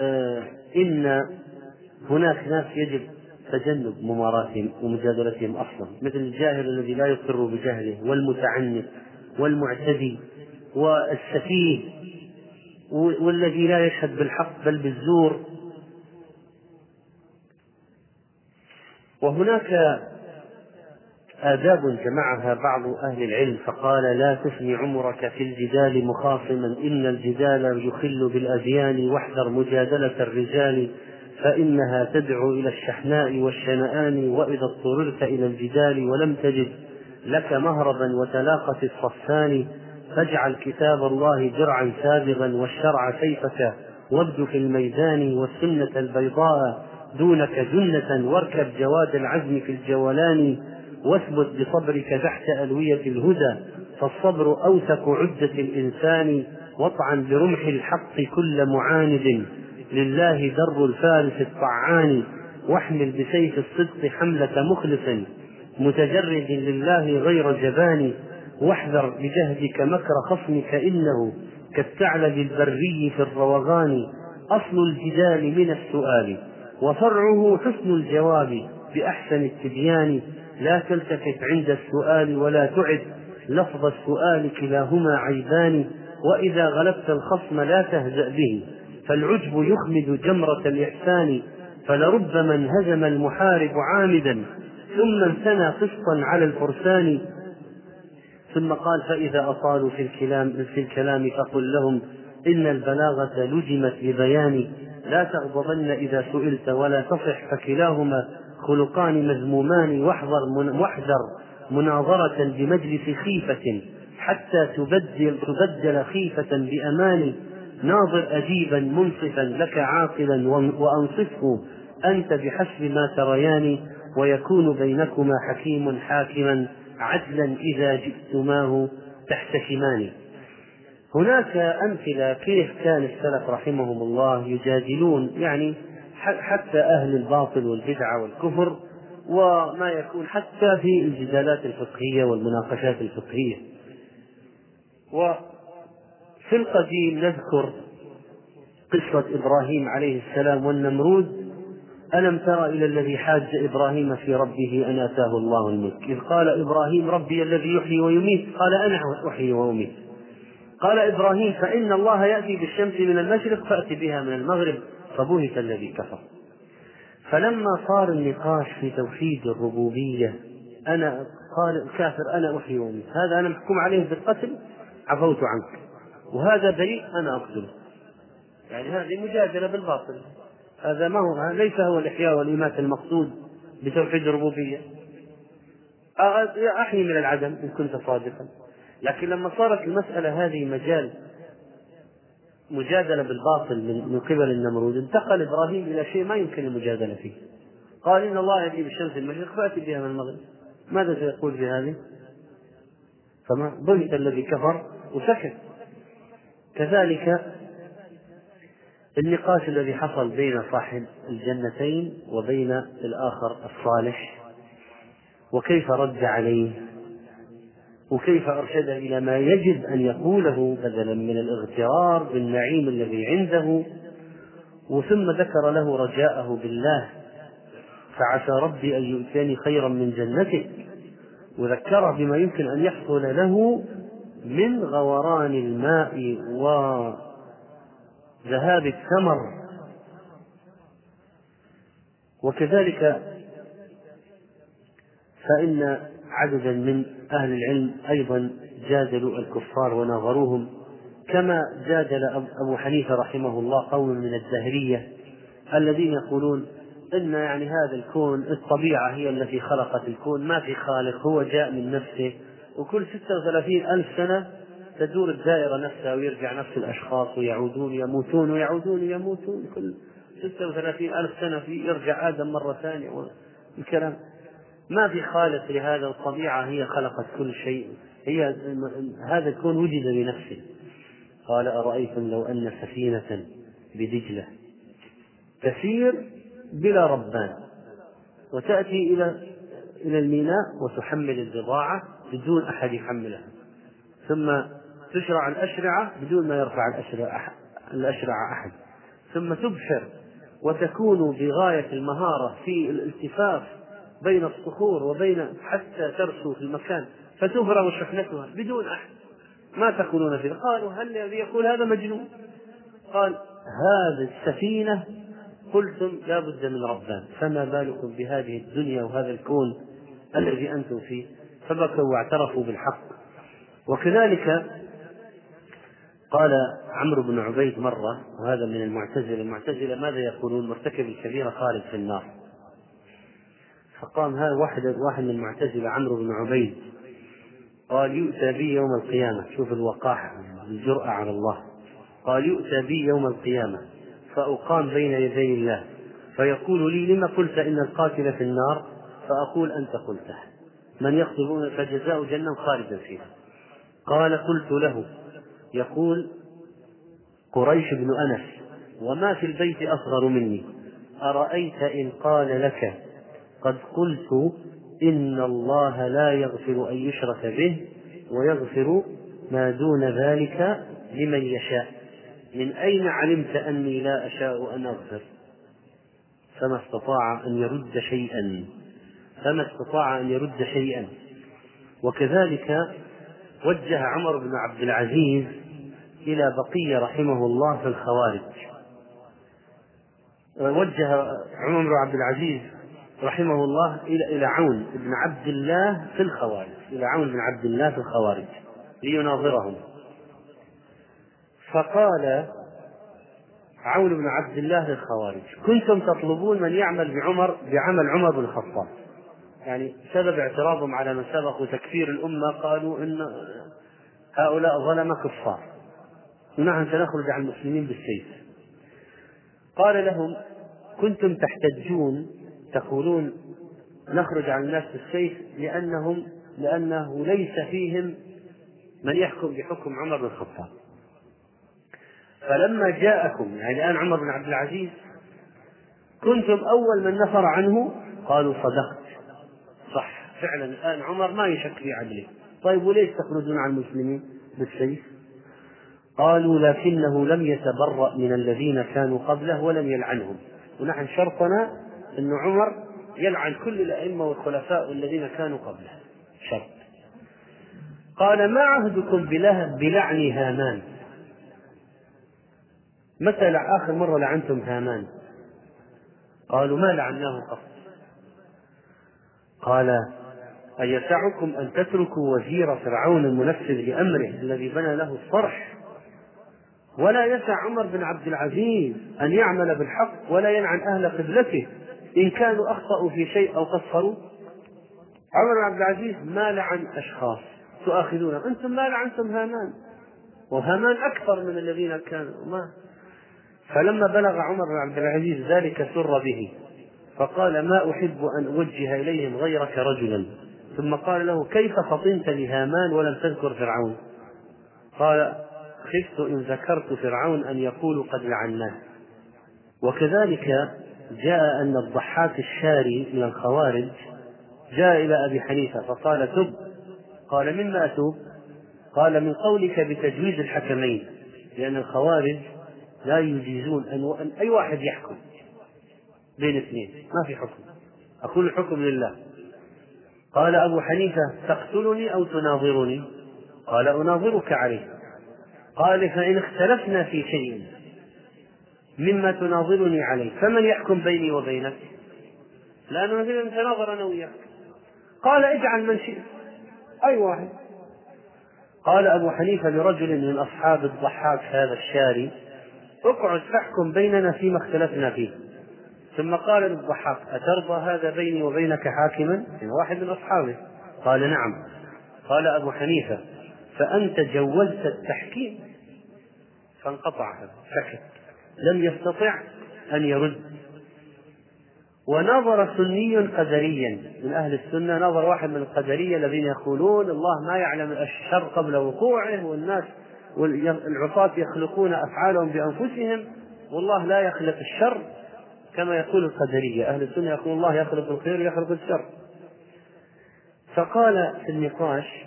آه إن هناك ناس يجب تجنب مماراتهم ومجادلتهم أصلا. مثل الجاهل الذي لا يقر بجهله والمتعنت والمعتدي والسفيه والذي لا يشهد بالحق بل بالزور. وهناك آداب جمعها بعض أهل العلم فقال لا تفني عمرك في الجدال مخاصما إن الجدال يخل بالأديان واحذر مجادلة الرجال فإنها تدعو إلى الشحناء والشنآن وإذا اضطررت إلى الجدال ولم تجد لك مهربا وتلاقت الصفان فاجعل كتاب الله درعا سابغا والشرع سيفك وابد في الميدان والسنة البيضاء دونك جنة واركب جواد العزم في الجولان واثبت بصبرك تحت ألوية الهدى فالصبر أوثق عدة الإنسان واطعن برمح الحق كل معاند. لله در الفارس الطعان واحمل بسيف الصدق حملة مخلص. متجرد لله غير جبان واحذر بجهدك مكر خصمك إنه كالثعلب البري في الروغان. أصل الجدال من السؤال. وفرعه حسن الجواب بأحسن التبيان. لا تلتفت عند السؤال ولا تعد لفظ السؤال كلاهما عيبان. وإذا غلبت الخصم لا تهزأ به فالعجب يخمد جمرة الإحسان. فلربما انهزم المحارب عامدا ثم انثنى قسطا على الفرسان. ثم قال فإذا أطالوا في الكلام في الكلام فقل لهم إن البلاغة لجمت ببيان. لا تغضبن إذا سئلت ولا تصح فكلاهما خلقان مذمومان واحذر واحذر مناظرة بمجلس خيفة حتى تبدل تبدل خيفة بأمان. ناظر أديبا منصفا لك عاقلا وأنصفه. أنت بحسب ما تريان ويكون بينكما حكيم حاكما عدلا إذا جئتماه تحتكمان هناك أمثلة كيف كان السلف رحمهم الله يجادلون يعني حتى أهل الباطل والبدعة والكفر وما يكون حتى في الجدالات الفقهية والمناقشات الفقهية. وفي القديم نذكر قصة إبراهيم عليه السلام والنمرود ألم تر إلى الذي حاج إبراهيم في ربه أن آتاه الله الملك؟ إذ قال إبراهيم ربي الذي يحيي ويميت قال أنا أحيي وأميت. قال إبراهيم فإن الله يأتي بالشمس من المشرق فأت بها من المغرب فبهت الذي كفر. فلما صار النقاش في توحيد الربوبية أنا قال الكافر أنا أحيي وأميت. هذا أنا محكوم عليه بالقتل؟ عفوت عنك. وهذا بريء أنا أقتله. يعني هذه مجادلة بالباطل. هذا ما هو ليس هو الإحياء والإماتة المقصود بتوحيد الربوبية. أحيي من العدم إن كنت صادقا. لكن لما صارت المسألة هذه مجال مجادلة بالباطل من قبل النمرود انتقل إبراهيم إلى شيء ما يمكن المجادلة فيه. قال إن الله يأتي بالشمس المشرق فأتي بها من المغرب. ماذا سيقول في هذه؟ فما ضمت الذي كفر وسكت. كذلك النقاش الذي حصل بين صاحب الجنتين وبين الآخر الصالح وكيف رد عليه؟ وكيف أرشد إلى ما يجب أن يقوله بدلا من الاغترار بالنعيم الذي عنده وثم ذكر له رجاءه بالله فعسى ربي أن يؤتيني خيرا من جنتك وذكره بما يمكن أن يحصل له من غوران الماء وذهاب الثمر. وكذلك فإن عددا من أهل العلم أيضا جادلوا الكفار وناظروهم كما جادل أبو حنيفة رحمه الله قوم من الدهرية الذين يقولون إن يعني هذا الكون الطبيعة هي التي خلقت الكون ما في خالق هو جاء من نفسه وكل 36 ألف سنة تدور الدائرة نفسها ويرجع نفس الأشخاص ويعودون يموتون ويعودون يموتون كل 36 ألف سنة في يرجع آدم مرة ثانية والكلام ما في خالق لهذا الطبيعة هي خلقت كل شيء. هي هذا الكون وجد بنفسه. قال أرأيتم لو أن سفينة بدجلة تسير بلا ربان وتأتي إلى إلى الميناء وتحمل البضاعة بدون أحد يحملها ثم تشرع الأشرعة بدون ما يرفع الأشرعة الأشرعة أحد ثم تبحر وتكون بغاية المهارة في الالتفاف بين الصخور وبين حتى ترسو في المكان فتفرغ شحنتها بدون أحد. ما تقولون فيه قالوا هل الذي يقول هذا مجنون؟ قال هذه السفينة قلتم لا بد من ربان فما بالكم بهذه الدنيا وهذا الكون الذي أنتم فيه؟ فبكوا واعترفوا بالحق. وكذلك قال عمرو بن عبيد مرة وهذا من المعتزلة المعتزلة ماذا يقولون؟ مرتكب الكبيرة خالد في النار. فقام هذا واحد واحد من المعتزلة عمرو بن عبيد. قال يؤتى بي يوم القيامة. شوف الوقاحة الجرأة على الله. قال يؤتى بي يوم القيامة. فأقام بين يدي الله. فيقول لي لما قلت إن القاتل في النار؟ فأقول أنت قلته من يقتلون فجزاء جنة خالدا فيها. قال قلت له. يقول قريش بن أنس وما في البيت أصغر مني. أرأيت إن قال لك قد قلت إن الله لا يغفر أن يشرك به ويغفر ما دون ذلك لمن يشاء. من أين علمت أني لا أشاء أن أغفر؟ فما استطاع أن يرد شيئا. فما استطاع أن يرد شيئا. وكذلك وجه عمر بن عبد العزيز إلى بقية رحمه الله في الخوارج. وجه عمر بن عبد العزيز رحمه الله إلى إلى عون بن عبد الله في الخوارج إلى عون بن عبد الله في الخوارج ليناظرهم فقال عون بن عبد الله للخوارج كنتم تطلبون من يعمل بعمر بعمل عمر بن الخطاب يعني سبب اعتراضهم على من سبق وتكفير الأمة قالوا إن هؤلاء ظلمة كفار ونحن سنخرج عن المسلمين بالسيف قال لهم كنتم تحتجون تقولون نخرج عن الناس بالسيف لأنهم لأنه ليس فيهم من يحكم بحكم عمر بن الخطاب. فلما جاءكم يعني الآن عمر بن عبد العزيز كنتم أول من نفر عنه؟ قالوا صدقت. صح فعلا الآن عمر ما يشك في عدله. طيب وليش تخرجون عن المسلمين بالسيف؟ قالوا لكنه لم يتبرأ من الذين كانوا قبله ولم يلعنهم. ونحن شرطنا أن عمر يلعن كل الأئمة والخلفاء الذين كانوا قبله شرط. قال ما عهدكم بلعن هامان؟ متى آخر مرة لعنتم هامان. قالوا ما لعناه قط. قال أيسعكم أن تتركوا وزير فرعون المنفذ لأمره الذي بنى له الصرح؟ ولا يسع عمر بن عبد العزيز أن يعمل بالحق ولا يلعن أهل قبلته. إن كانوا أخطأوا في شيء أو قصروا عمر بن عبد العزيز ما لعن أشخاص تؤاخذون أنتم ما لعنتم هامان. وهامان أكثر من الذين كانوا. ما. فلما بلغ عمر بن عبد العزيز ذلك سر به فقال ما أحب أن أوجه إليهم غيرك رجلا؟ ثم قال له كيف فطنت لهامان ولم تذكر فرعون؟ قال خفت إن ذكرت فرعون أن يقول قد لعناه. وكذلك جاء أن الضحاك الشاري من الخوارج جاء إلى أبي حنيفة فقال تب. قال مما أتوب؟ قال من قولك بتجويز الحكمين لأن الخوارج لا يجيزون أن أي واحد يحكم بين اثنين ما في حكم. أقول الحكم لله. قال أبو حنيفة تقتلني أو تناظرني؟ قال أناظرك عليه. قال فإن اختلفنا في شيء. مما تناظرني عليه. فمن يحكم بيني وبينك؟ لأنه مثلا نتناظر أنا وياك. قال اجعل من شئت. أي واحد؟ قال أبو حنيفة لرجل من أصحاب الضحاك هذا الشاري اقعد فاحكم بيننا فيما اختلفنا فيه. ثم قال للضحاك أترضى هذا بيني وبينك حاكما؟ يعني واحد من أصحابه. قال نعم. قال أبو حنيفة فأنت جوزت التحكيم. فانقطع سكت لم يستطع أن يرد. ونظر سني قدريا. من أهل السنة نظر واحد من القدرية الذين يقولون الله ما يعلم الشر قبل وقوعه والناس والعصاة يخلقون أفعالهم بأنفسهم. والله لا يخلق الشر كما يقول القدرية. أهل السنة يقول الله يخلق الخير ويخلق الشر. فقال في النقاش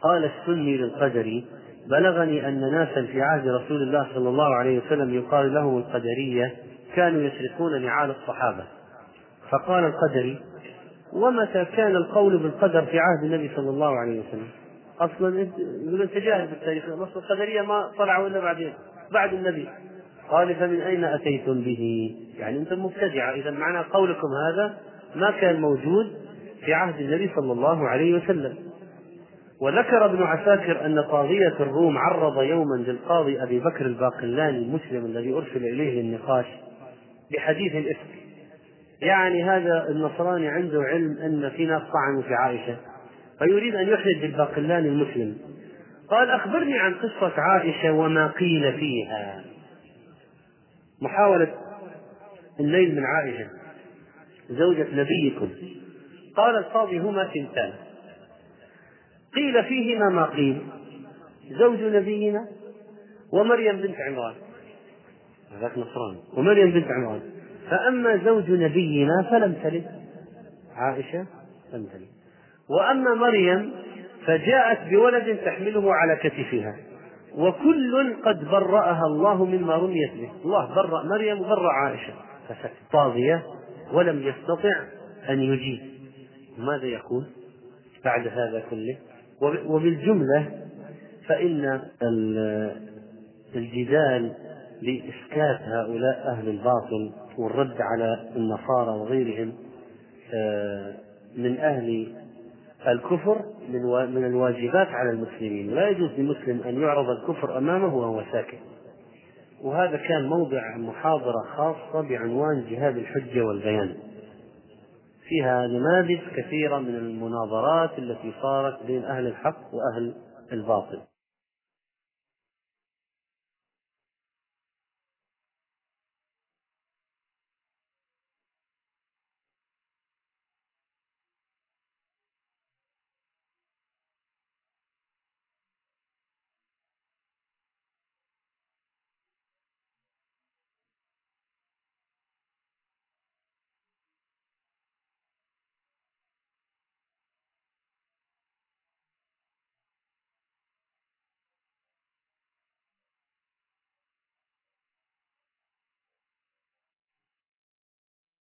قال السني للقدري بلغني أن ناسا في عهد رسول الله صلى الله عليه وسلم يقال لهم القدرية كانوا يسرقون نعال الصحابة. فقال القدري ومتى كان القول بالقدر في عهد النبي صلى الله عليه وسلم؟ أصلا يقول انت جاهل بالتاريخ اصل القدرية ما طلعوا إلا بعدين بعد النبي. قال فمن أين أتيتم به؟ يعني أنتم مبتدعة. اذا معنى قولكم هذا ما كان موجود في عهد النبي صلى الله عليه وسلم. وذكر ابن عساكر أن طاغية الروم عرض يوما للقاضي أبي بكر الباقلاني المسلم الذي أرسل إليه للنقاش بحديث الإفك. يعني هذا النصراني عنده علم أن في ناس طعنوا في عائشة فيريد أن يحرج الباقلاني المسلم. قال أخبرني عن قصة عائشة وما قيل فيها. محاولة الليل من عائشة. زوجة نبيكم. قال القاضي هما ثنتان. قيل فيهما ما قيل. زوج نبينا ومريم بنت عمران. هذاك نصراني ومريم بنت عمران. فأما زوج نبينا فلم تلد. عائشة لم تلد. وأما مريم فجاءت بولد تحمله على كتفها. وكل قد برأها الله مما رميت به. الله برأ مريم وبرأ عائشة. فسكت طاغية ولم يستطع أن يجيب. ماذا يقول بعد هذا كله؟ وبالجملة فإن الجدال لإسكات هؤلاء أهل الباطل والرد على النصارى وغيرهم آه، من أهل الكفر من من الواجبات على المسلمين. لا يجوز لمسلم أن يعرض الكفر أمامه وهو ساكت وهذا كان موضع محاضرة خاصة بعنوان جهاد الحجة والبيان. فيها نماذج كثيرة من المناظرات التي صارت بين أهل الحق وأهل الباطل.